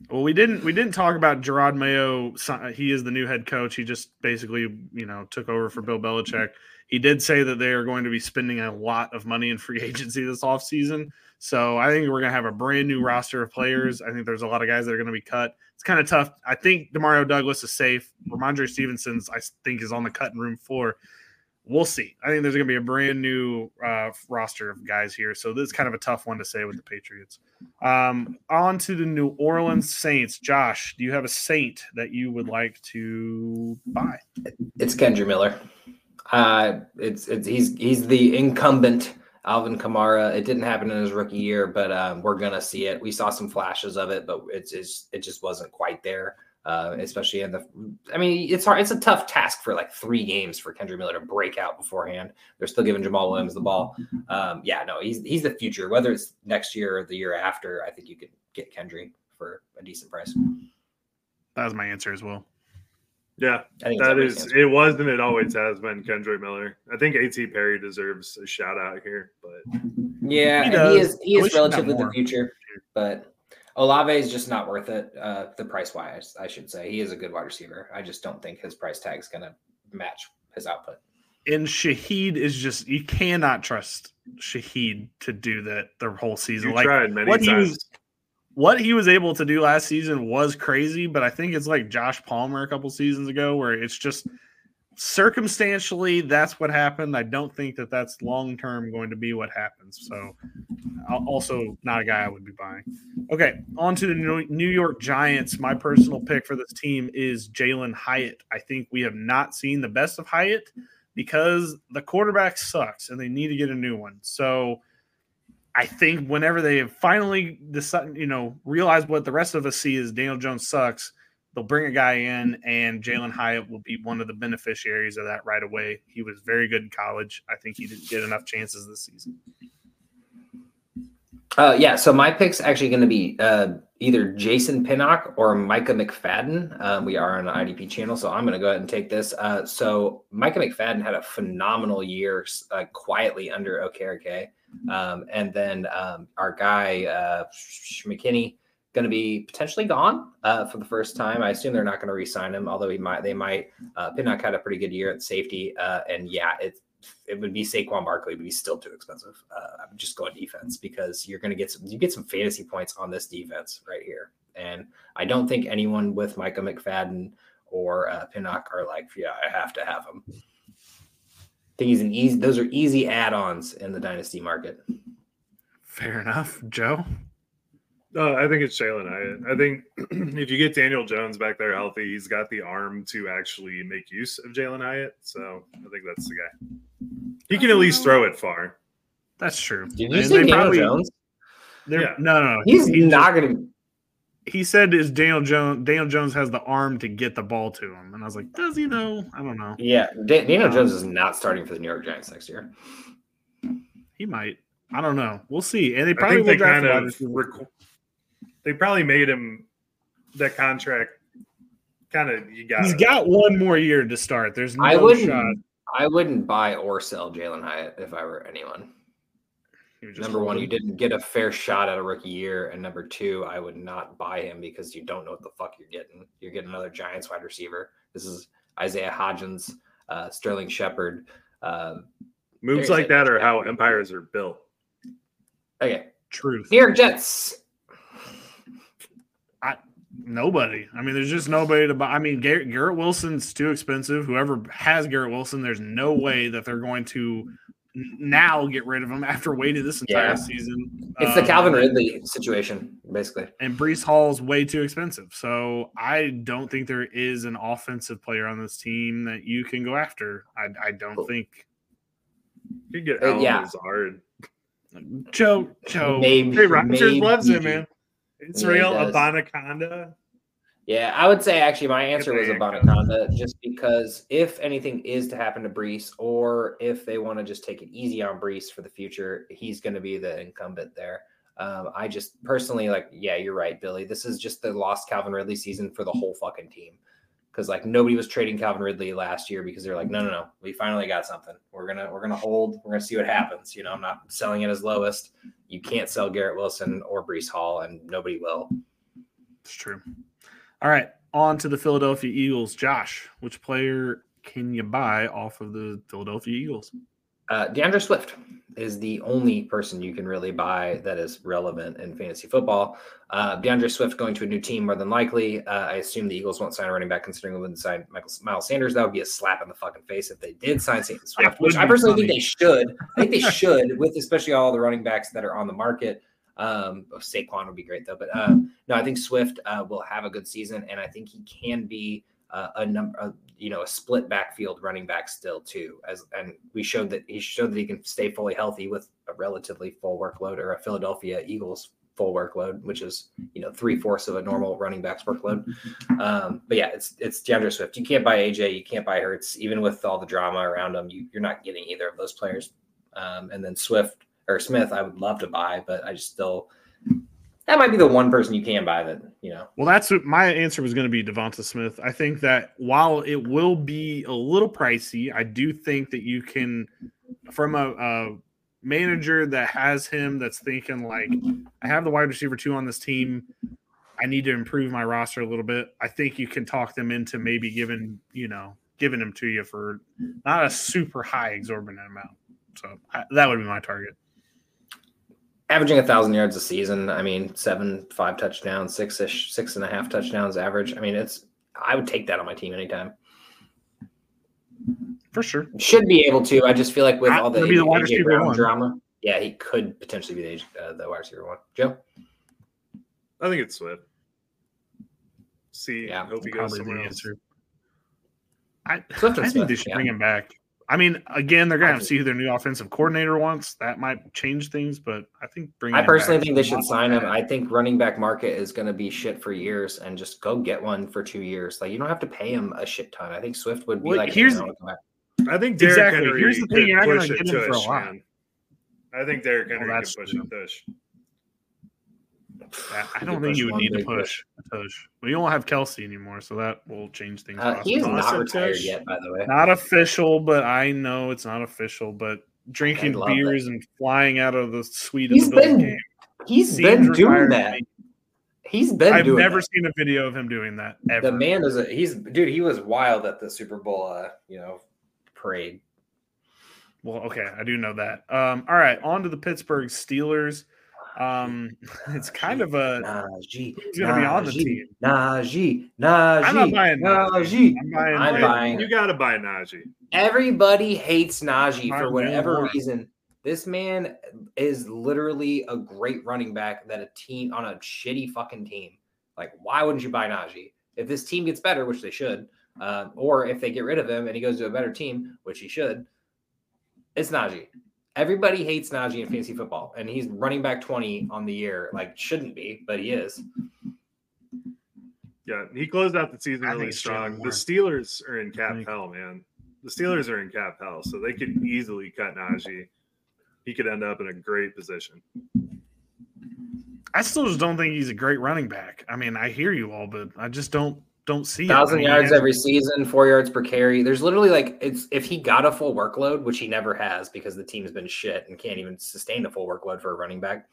Well, we didn't we didn't talk about Jerod Mayo. He is the new head coach. He just basically you know took over for Bill Belichick. He did say that they are going to be spending a lot of money in free agency this offseason. So I think we're going to have a brand new roster of players. I think there's a lot of guys that are going to be cut. It's kind of tough. I think Demario Douglas is safe. Rhamondre Stevenson's I think is on the cutting room floor. We'll see. I think there's going to be a brand new uh, roster of guys here. So this is kind of a tough one to say with the Patriots. Um, on to the New Orleans Saints. Josh, do you have a Saint that you would like to buy?
It's Kendre Miller. Uh, it's it's he's he's the incumbent Alvin Kamara. It didn't happen in his rookie year, but um, we're gonna see it. We saw some flashes of it, but it's, it's it just wasn't quite there. Uh, especially in the, I mean, it's hard. It's a tough task for like three games for Kendre Miller to break out beforehand. They're still giving Jamaal Williams the ball. Um, yeah, no, he's he's the future. Whether it's next year or the year after, I think you could get Kendre for a decent price.
That was my answer as well.
Yeah,
I think it's
that
everybody's
is.
answer.
It was and it always has been Kendrick Miller. I think A.T. Perry deserves a shout out here, but
Yeah,
He
and he is he is
wish he
relatively the future, but Olave is just not worth it. Uh, the price wise, I should say, he is a good wide receiver. I just don't think his price tag is going to match his output.
And Shaheed is just you cannot trust Shaheed to do that the whole season.
you
like
tried many
what he was what he was able to do last season was crazy, but I think it's like Josh Palmer a couple seasons ago where it's just circumstantially that's what happened. I don't think that that's long term going to be what happens. So, also not a guy I would be buying. Okay, on to the New- York Giants. My personal pick for this team is Jalin Hyatt. I think we have not seen the best of Hyatt because the quarterback sucks and they need to get a new one. So, I think whenever they finally decide, you know, realize what the rest of us see is Daniel Jones sucks, they'll bring a guy in, and Jalin Hyatt will be one of the beneficiaries of that right away. He was very good in college. I think he didn't get enough chances this season.
Uh, yeah, so my pick's actually going to be uh, either Jason Pinnock or Micah McFadden. Um, we are on an IDP channel, so I'm going to go ahead and take this. Uh, so Micah McFadden had a phenomenal year uh, quietly under Okereke. Um, and then um, our guy, uh, McKinney, going to be potentially gone uh, for the first time. I assume they're not going to re-sign him, although he might. They might. Uh, Pinnock had a pretty good year at safety, uh, and yeah, it it would be Saquon Barkley, but he's still too expensive. Uh, I'm just going defense because you're going to get some. You get some fantasy points on this defense right here, and I don't think anyone with Micah McFadden or uh, Pinnock are like, yeah, I have to have him. I think he's an easy. Those are easy add-ons in the dynasty market.
Fair enough, Joe.
Uh, I think it's Jalin Hyatt. I think if you get Daniel Jones back there healthy, he's got the arm to actually make use of Jalin Hyatt. So I think that's the guy. He can at least throw it far.
That's true.
Did you
And
say Daniel
probably-
Jones?
Yeah.
No, no, no.
He's
He- he
not going to.
he said is Daniel Jones. Daniel Jones has the arm to get the ball to him, and I was like, does he know? I don't know.
Yeah, Da- Daniel Jones is not starting for the New York Giants next year.
He might. I don't know. We'll see. And they
I
probably
think
will
they
draft
kind
wide
of
receiver.
Rec- they probably made him that contract. Kind of you got.
He's got one more year to start. There's no
I wouldn't.
shot.
I wouldn't buy or sell Jalin Hyatt if I were anyone.
He was
number one, you didn't get a fair shot at a rookie year, and number two, I would not buy him because you don't know what the fuck you're getting. You're getting another Giants wide receiver. This is Isaiah Hodgins, uh, Sterling Shepard. Uh,
moves like that are how empires are built.
okay,
truth.
New York Jets.
Nobody. I mean, there's just nobody to buy. I mean, Garrett, Garrett Wilson's too expensive. Whoever has Garrett Wilson, there's no way that they're going to now get rid of him after waiting this entire
Yeah.
season.
It's the
Um,
Calvin Ridley situation, basically.
and Breece Hall's way too expensive. So I don't think there is an offensive player on this team that you can go after. I, I don't think
You get
Uh, yeah.
Lazard.
Joe Joe.
Maybe,
Hey, Rodgers
maybe.
loves him, man. It's real. Abanikanda.
Yeah, I would say actually my answer was
man,
just because if anything is to happen to Breece or if they want to just take it easy on Breece for the future, he's going to be the incumbent there. Um, I just personally like, yeah, you're right, Billy. This is just the lost Calvin Ridley season for the whole fucking team. Because like nobody was trading Calvin Ridley last year because they're like, no, no, no, we finally got something. We're gonna we're gonna hold. We're gonna see what happens. You know, I'm not selling it as lowest. You can't sell Garrett Wilson or Breece Hall, and nobody will.
It's true. All right, on to the Philadelphia Eagles. Josh, which player can you buy off of the Philadelphia Eagles?
Uh, D'Andre Swift is the only person you can really buy that is relevant in fantasy football. Uh, D'Andre Swift going to a new team more than likely. Uh, I assume the Eagles won't sign a running back considering they wouldn't sign Michael, Miles Sanders. That would be a slap in the fucking face if they did sign Sanders Swift, which I personally
funny.
think they should. I think they should, with especially all the running backs that are on the market. Um, oh, Saquon would be great though, but um, no, I think Swift uh, will have a good season, and I think he can be uh, a number, uh, you know, a split backfield running back still too. As and we showed that he showed that he can stay fully healthy with a relatively full workload or a Philadelphia Eagles full workload, which is you know three fourths of a normal running back's workload. Um, but yeah, it's it's D'Andre Swift. You can't buy AJ, you can't buy Hurts, even with all the drama around him. You, you're not getting either of those players. Um, and then Swift or Smith, I would love to buy, but I just still that might be the one person you can buy that you know.
Well, that's what my answer was going to be DeVonta Smith. I think that while it will be a little pricey, I do think that you can, from a, a manager that has him that's thinking like, I have the wide receiver two on this team. I need to improve my roster a little bit. I think you can talk them into maybe giving, you know, giving them to you for not a super high exorbitant amount. So I, that would be my target.
Averaging a thousand yards a season. I mean, seven, five touchdowns, six ish, six and a half touchdowns average. I mean, it's I would take that on my team anytime.
For sure.
Should be able to. I just feel like with
Ah,
all the,
be the wide
AJ
receiver
Brown
one.
drama, yeah, he could potentially be the age- uh, the wide receiver one. Joe,
I think it's Swift. See,
Yeah,
hope he goes
Probably
somewhere
the
else.
answer. I,
Swift and
I think they
Smith,
should
yeah.
bring him back. I mean, again, they're gonna have to see who their new offensive coordinator wants. That might change things, but I think bringing.
I personally think they should sign him. I think running back market is going to be shit for years, and just go get one for two years. Like you don't have to pay him a shit ton. I think Swift would be
Well,
like
here's-
I wanna come back."
I think Derrick
Exactly.
Henry
Here's the thing,
could
you're not gonna
push
get
it
him for a
tush,
lot.
man. I think Derrick
Well,
Henry
that's
could push
true.
it tush.
I- I don't think you would need to
big
push a tush. We don't have Kelce anymore, so that will change things.
Uh, he is
possibly.
not retired
tush.
yet, by the way.
Not official, but I know it's not official. But drinking
I love
beers and flying out of the suite
He's
of the
been
game.
He's
seems
been doing that. He's been
I've
doing
never
that.
seen a video of him doing that ever.
The man is a he's dude. He was wild at the Super Bowl, uh, you know, parade.
Well, okay, I do know that. Um, all right, on to the Pittsburgh Steelers. Um, it's kind of a
Najee.
who's going to be on the team.
Najee. Najee.
I'm not buying
Najee.
I'm buying.
I'm buying-
You got to buy Najee.
Everybody hates Najee for whatever
more.
reason. This man is literally a great running back that a team on a shitty fucking team. Like, why wouldn't you buy Najee? If this team gets better, which they should, uh, or if they get rid of him and he goes to a better team, which he should, it's Najee. Everybody hates Najee in fantasy football, and he's running back 20 on the year. Like, shouldn't be, but he is.
Yeah, he closed out the season
I
really strong. The Steelers are in cap hell, man. The Steelers are in cap hell, so they could easily cut Najee. He could end up in a great position.
I still just don't think he's a great running back. I mean, I hear you all, but I just don't don't see it.
thousand
I mean,
yards every season, four yards per carry. There's literally like it's if he got a full workload, which he never has because the team's been shit and can't even sustain a full workload for a running back.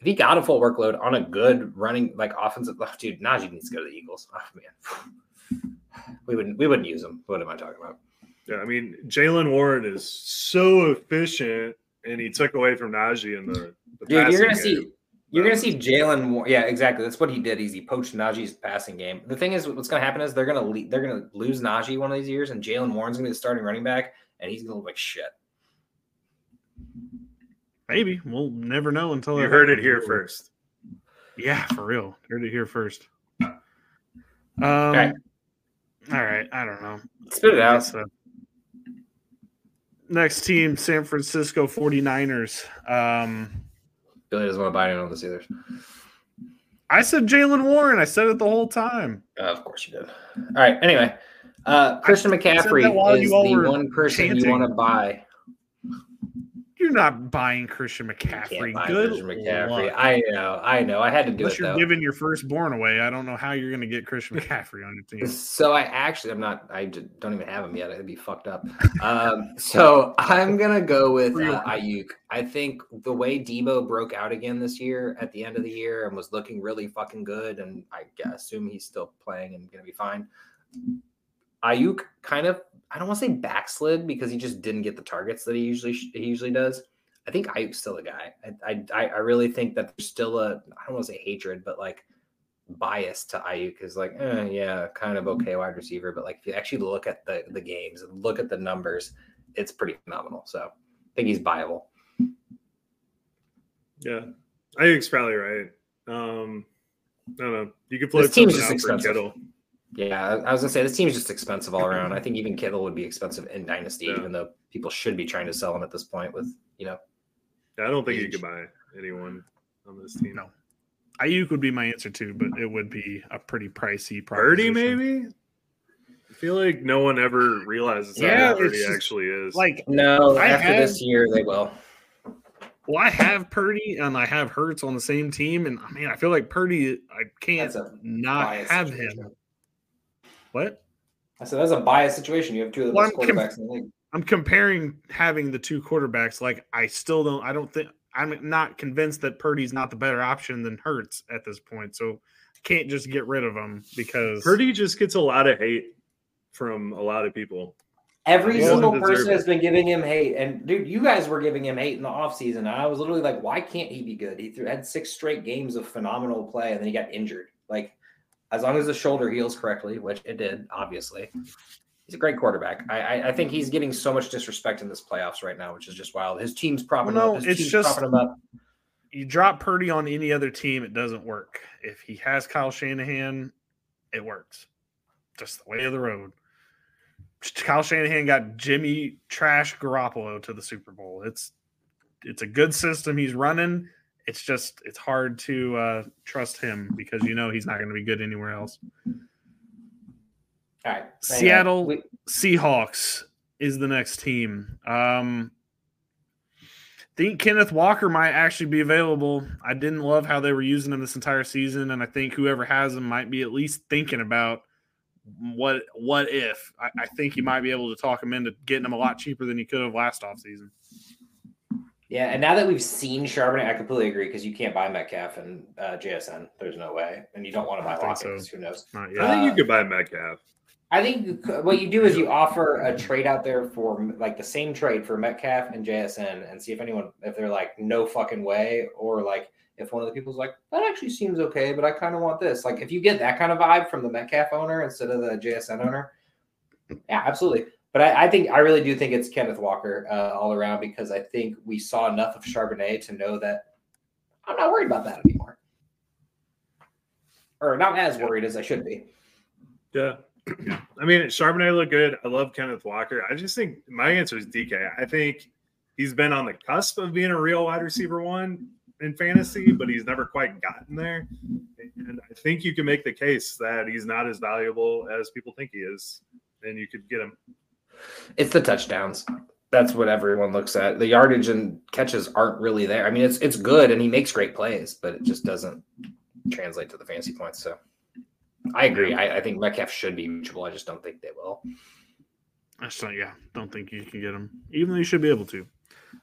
If he got a full workload on a good running like offensive, oh, dude, Najee needs to go to the Eagles. Oh man, we wouldn't we wouldn't use him. What am I talking about?
Yeah, I mean Jaylen Warren is so efficient, and he took away from Najee in the. the
Dude, you're gonna
game.
see. You're gonna see Jaylen. Yeah, exactly. That's what he did. Is he poached Najee's passing game. The thing is, what's gonna happen is they're gonna le- they're gonna lose Najee one of these years, and Jaylen Warren's gonna be the starting running back, and he's gonna look like shit.
Maybe we'll never know until
You
that
heard it
happens.
here first.
Yeah, for real. Heard it here first. Um,
Okay.
all right. I don't know.
Spit it out.
guess, uh, next team, San Francisco 49ers. Um,
Billy doesn't want to buy any of the Steelers.
I said Jaylen Warren. I said it the whole time.
Uh, of course you did. All right. Anyway, uh, Christian McCaffrey is the one person
chanting.
you want to buy.
You're not buying Christian McCaffrey.
buy
Good
Christian McCaffrey.
luck.
I know. I know. I had to do
Unless
it
you're
though.
giving your firstborn away, I don't know how you're going to get Christian McCaffrey on your team.
So I actually, I'm not. I don't even have him yet. It'd be fucked up. Um, so I'm gonna go with uh, Aiyuk. I think the way Debo broke out again this year at the end of the year and was looking really fucking good, and I assume he's still playing and gonna be fine. Aiyuk kind of, I don't want to say backslid because he just didn't get the targets that he usually he usually does. I think Aiyuk's still a guy. I I, I really think that there's still a I don't want to say hatred, but like bias to Aiyuk is like, eh, yeah, kind of okay wide receiver, but like if you actually look at the the games and look at the numbers, it's pretty phenomenal. So I think he's viable.
Yeah, I think it's probably right. Um, I don't know. You could play
This team's just expensive.
Kittle.
Yeah, I I was gonna say this team's just expensive all around. I think even Kittle would be expensive in Dynasty,
Yeah.
even though people should be trying to sell him at this point with you know
Yeah, I don't think you
Age.
could buy anyone on this team.
No. Aiyuk would be my answer too, but it would be a pretty pricey.
Purdy,
proposition.
maybe. I feel like no one ever realizes
Yeah,
how good
it's
Purdy
just
actually is.
Like,
no
I
after
have-
this year they will.
well, I have Purdy and I have Hurts on the same team, and I mean, I feel like Purdy, I can't not have
situation.
him. What?
I said that's a biased situation. You have two of the
Well,
best
I'm com-
quarterbacks in the league.
I'm comparing having the two quarterbacks. Like, I still don't. I don't think I'm not convinced that Purdy's not the better option than Hurts at this point. So, I can't just get rid of him because
Purdy just gets a lot of hate from a lot of people.
Every
He
single person
it.
has been giving him hate. And dude, you guys were giving him hate in the offseason. And I was literally like, why can't he be good? He threw, had six straight games of phenomenal play and then he got injured. Like, as long as the shoulder heals correctly, which it did, obviously, he's a great quarterback. I, I, I think he's getting so much disrespect in this playoffs right now, which is just wild. His team's propping
Well, no,
up. His
it's
team's
just-
propping him up.
you drop Purdy on any other team, it doesn't work. If he has Kyle Shanahan, it works. Just the way of the road. Kyle Shanahan got Jimmy Trash Garoppolo to the Super Bowl. It's it's a good system he's running. It's just it's hard to uh, trust him because you know he's not going to be good anywhere else.
All right.
Seattle
We-
Seahawks is the next team. Um, think Kenneth Walker might actually be available. I didn't love how they were using him this entire season, and I think whoever has him might be at least thinking about what what if. I, I think you might be able to talk him into getting him a lot cheaper than you could have last offseason.
Yeah, and now that we've seen Charbonnet, I completely agree because you can't buy Metcalf and uh, JSN. There's no way, and you don't want to buy
I
Watkins.
so.
Who knows?
Not
I think you
Uh,
could buy Metcalf.
I think what you do is you offer a trade out there for like the same trade for Metcalf and JSN and see if anyone, if they're like, no fucking way, or like if one of the people's like, that actually seems okay, but I kind of want this. Like if you get that kind of vibe from the Metcalf owner instead of the JSN owner, yeah, absolutely. But I, I think I really do think it's Kenneth Walker uh, all around because I think we saw enough of Charbonnet to know that I'm not worried about that anymore, or not as worried as I should be.
Yeah. I mean, Charbonnet looked good. I love Kenneth Walker. I just think my answer is DK. I think he's been on the cusp of being a real wide receiver one in fantasy, but he's never quite gotten there. And I think you can make the case that he's not as valuable as people think he is, and you could get him.
It's the touchdowns. That's what everyone looks at. The yardage and catches aren't really there. I mean, it's it's good and he makes great plays, but it just doesn't translate to the fantasy points. So I agree. I, I think Metcalf should be reachable. I just don't think they will.
I don't, yeah, don't think you can get them, even though you should be able to.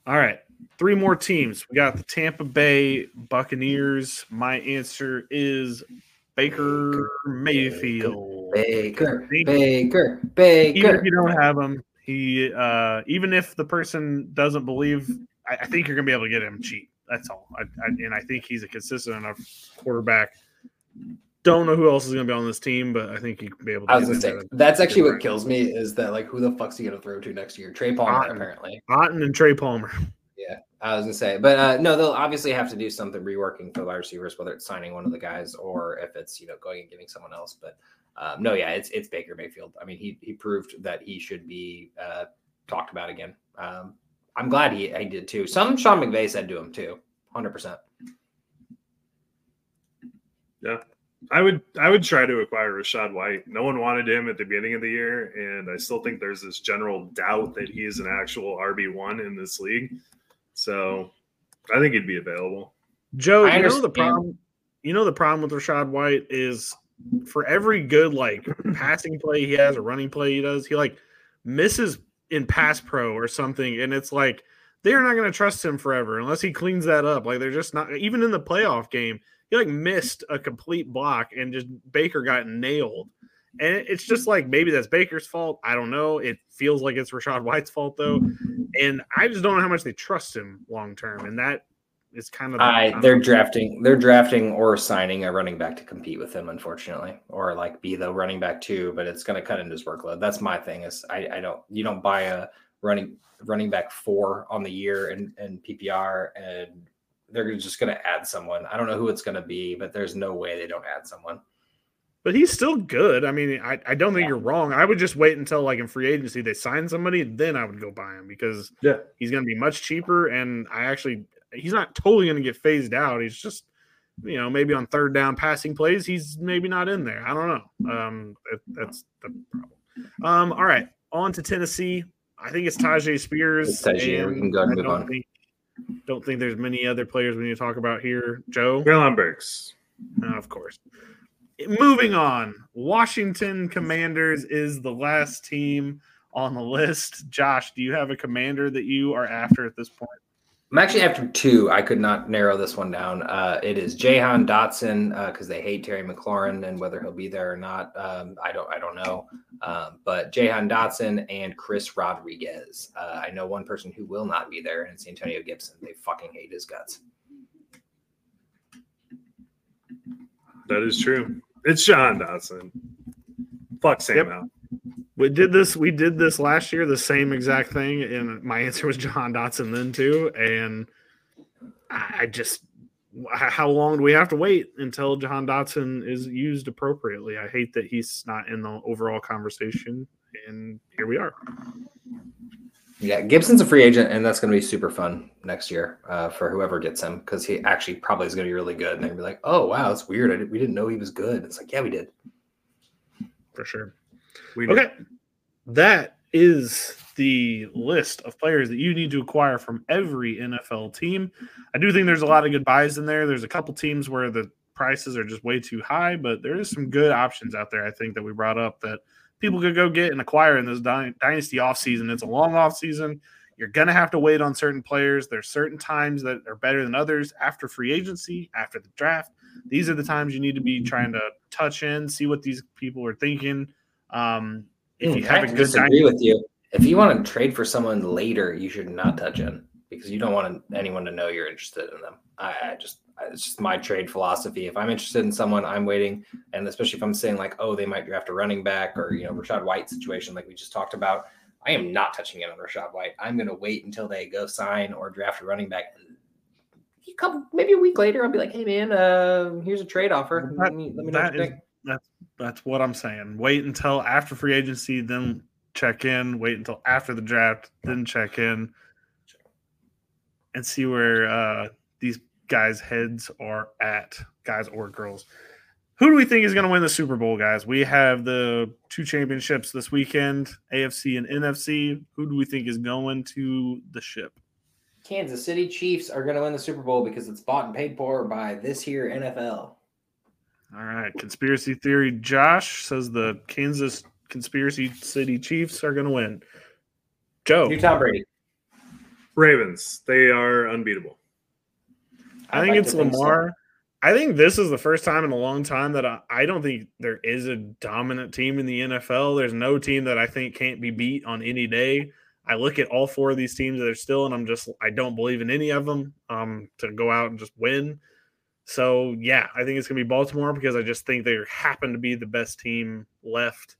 All right, three more teams. We got the Tampa Bay Buccaneers. My answer is Baker Mayfield.
Baker, Baker, Baker.
Even if you don't have him, he uh, even if the person doesn't believe, I, I think you're gonna be able to get him cheap. That's all. I, I, and I think he's a consistent enough quarterback. Don't know who else is going to be on this team, but I think you can be able to.
I was going to say that's actually what kills me is that like who the fuck's he going to throw to next year? Trey Palmer Otton. apparently.
Otton and Trey Palmer.
Yeah, I was to say, but uh, no, they'll obviously have to do something reworking for the wide receivers, whether it's signing one of the guys or if it's you know going and getting someone else. But um, no, yeah, it's it's Baker Mayfield. I mean, he he proved that he should be uh, talked about again. Um, I'm glad he he did too. Some Sean McVay said to him too, hundred percent.
Yeah, I would I would try to acquire Rachaad White. No one wanted him at the beginning of the year, and I still think there's this general doubt that he is an actual RB one in this league. So hmm. I think he'd be available.
Joe, you know the problem. You know the problem with Rachaad White is for every good like passing play he has or running play he does, he like misses in pass pro or something, and it's like they're not going to trust him forever unless he cleans that up. Like they're just not even in the playoff game he like missed a complete block and just Baker got nailed. And it's just like maybe that's Baker's fault. I don't know. It feels like it's Rachaad White's fault though. And I just don't know how much they trust him long term. And that is kind of
the, I they're drafting they're drafting or signing a running back to compete with him, unfortunately. Or like be the running back too, but it's gonna cut into his workload. That's my thing is I, I don't you don't buy a running running back four on the year and, and PPR and they're just going to add someone. I don't know who it's going to be, but there's no way they don't add someone.
But he's still good. I mean, I, I don't think yeah. you're wrong. I would just wait until like in free agency they sign somebody, then I would go buy him because
yeah,
he's going to be much cheaper. And I actually he's not totally going to get phased out. He's just you know maybe on third down passing plays he's maybe not in there. I don't know. Um, it, that's the problem. Um, all right, on to Tennessee. I think it's Tyjae Spears.
It's Tyjae. We can go and move on.
Think, don't think there's many other players we need to talk about here. Joe?
Treylon Burks.
Uh, of course. Moving on. Washington Commanders is the last team on the list. Josh, do you have a commander that you are after at this point?
I'm actually after two. I could not narrow this one down. Uh, it is Jahan Dotson because uh, they hate Terry McLaurin and whether he'll be there or not, um, I don't. I don't know. Um, but Jahan Dotson and Chris Rodriguez. Uh, I know one person who will not be there, and it's Antonio Gibson. They fucking hate his guts.
That is true. It's Jahan Dotson. Fuck Sam yep. out.
We did this. We did this last year, the same exact thing, and my answer was John Dotson then too. And I just, how long do we have to wait until John Dotson is used appropriately? I hate that he's not in the overall conversation, and here we are.
Yeah, Gibson's a free agent, and that's going to be super fun next year uh, for whoever gets him because he actually probably is going to be really good. And they'll be like, "Oh wow, that's weird. Did, we didn't know he was good." It's like, yeah, we did
for sure. We okay. That is the list of players that you need to acquire from every NFL team. I do think there's a lot of good buys in there. There's a couple teams where the prices are just way too high, but there is some good options out there, I think, that we brought up that people could go get and acquire in this dynasty offseason. It's a long offseason. You're going to have to wait on certain players. There's certain times that are better than others after free agency, after the draft. These are the times you need to be trying to touch in, see what these people are thinking Um, if you
Hmm, I
have a good
disagree
dynasty,
with you. If you want to trade for someone later, you should not touch him because you don't want anyone to know you're interested in them. I, I just it's just my trade philosophy. If I'm interested in someone, I'm waiting, and especially if I'm saying like, oh, they might draft a running back or you know Rachaad White situation like we just talked about. I am not touching it on Rachaad White. I'm going to wait until they go sign or draft a running back. A couple, maybe a week later, I'll be like, hey man, uh, here's a trade offer.
That-
let me, let me know
that is
think.
that's that's what I'm saying. Wait until after free agency, then check in. Wait until after the draft, then check in, and see where uh, these guys' heads are at, guys or girls. Who do we think is going to win the Super Bowl, guys? We have the two championships this weekend, AFC and NFC. Who do we think is going to the ship?
Kansas City Chiefs are going to win the Super Bowl because it's bought and paid for by this here NFL.
All right, conspiracy theory. Josh says the Kansas conspiracy city Chiefs are going to win. Joe,
New Tom Brady.
Ravens. They are unbeatable.
I
I'd
think
like
it's
to think so.
Lamar. I think this is the first time in a long time that I, I don't think there is a dominant team in the NFL. There's no team that I think can't be beat on any day. I look at all four of these teams that are still, and I'm just I don't believe in any of them um, to go out and just win. So yeah, I think it's gonna be Baltimore because I just think they happen to be the best team left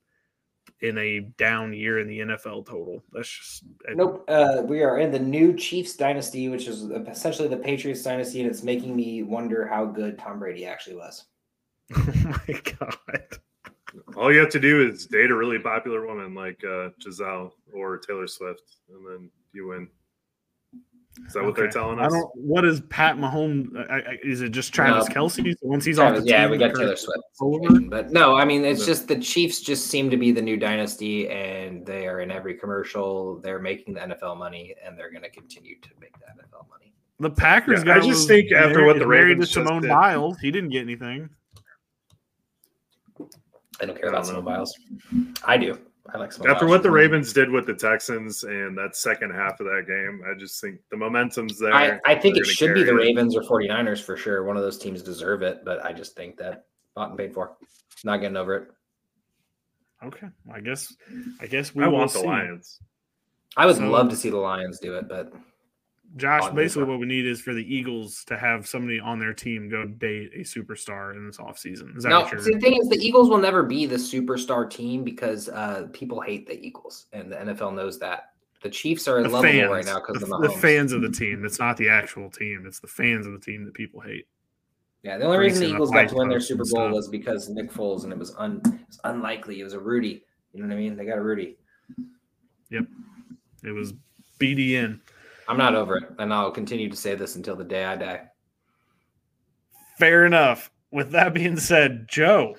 in a down year in the NFL total. That's just
Nope. Uh, we are in the new Chiefs dynasty, which is essentially the Patriots dynasty, and it's making me wonder how good Tom Brady actually was.
Oh my god.
All you have to do is date a really popular woman like uh, Gisele or Taylor Swift, and then you win. Is that what they're
Okay.
telling
I
us?
don't. What is Pat Mahomes? Uh, I, I, is it just Travis
No.
Kelce? Once he's off
Travis-
the
yeah, we got
Kurt-
Taylor Swift.
over?
But no, I mean, it's
Yeah.
just the Chiefs just seem to be the new dynasty, and they are in every commercial. They're making the NFL money, and they're going to continue to make the NFL money.
The Packers
Yeah,
guy.
I just
was
think after
married-
what the
married
Ravens
to Simone
did-
Biles, he didn't get anything.
I don't care about Simone
know.
Biles. I do. I like Simone
After what the Ravens did with the Texans and that second half of that game, I just think the momentum's there.
I, I think
They're
it should be the. Ravens or 49ers for sure. One of those teams deserve it, but I just think that bought and paid for. Not getting over it.
Okay, I guess. I guess we
I want the
see.
Lions.
I would
So-
love to see the Lions do it, but
Josh, basically, what we need is for the Eagles to have somebody on their team go date a superstar in this offseason. Is that
no. the thing is, the Eagles will never be the superstar team because uh, people hate the Eagles, and the NFL knows that. The Chiefs are
the
lovable
fans,
right now because
the,
of
the
Mahomes.
fans of the team. It's not the actual team. It's the fans of the team that people hate.
Yeah, the only
brings
reason the Eagles got to win their Super Bowl was because Nick Foles, and it was un it was unlikely. It was a Rudy. You know what I mean? They got a Rudy.
Yep, it was BDN.
I'm not over it, and I'll continue to say this until the day I die.
Fair enough. With that being said, Joe,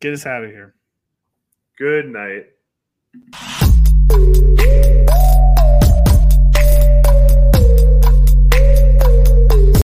get us out of here.
Good night.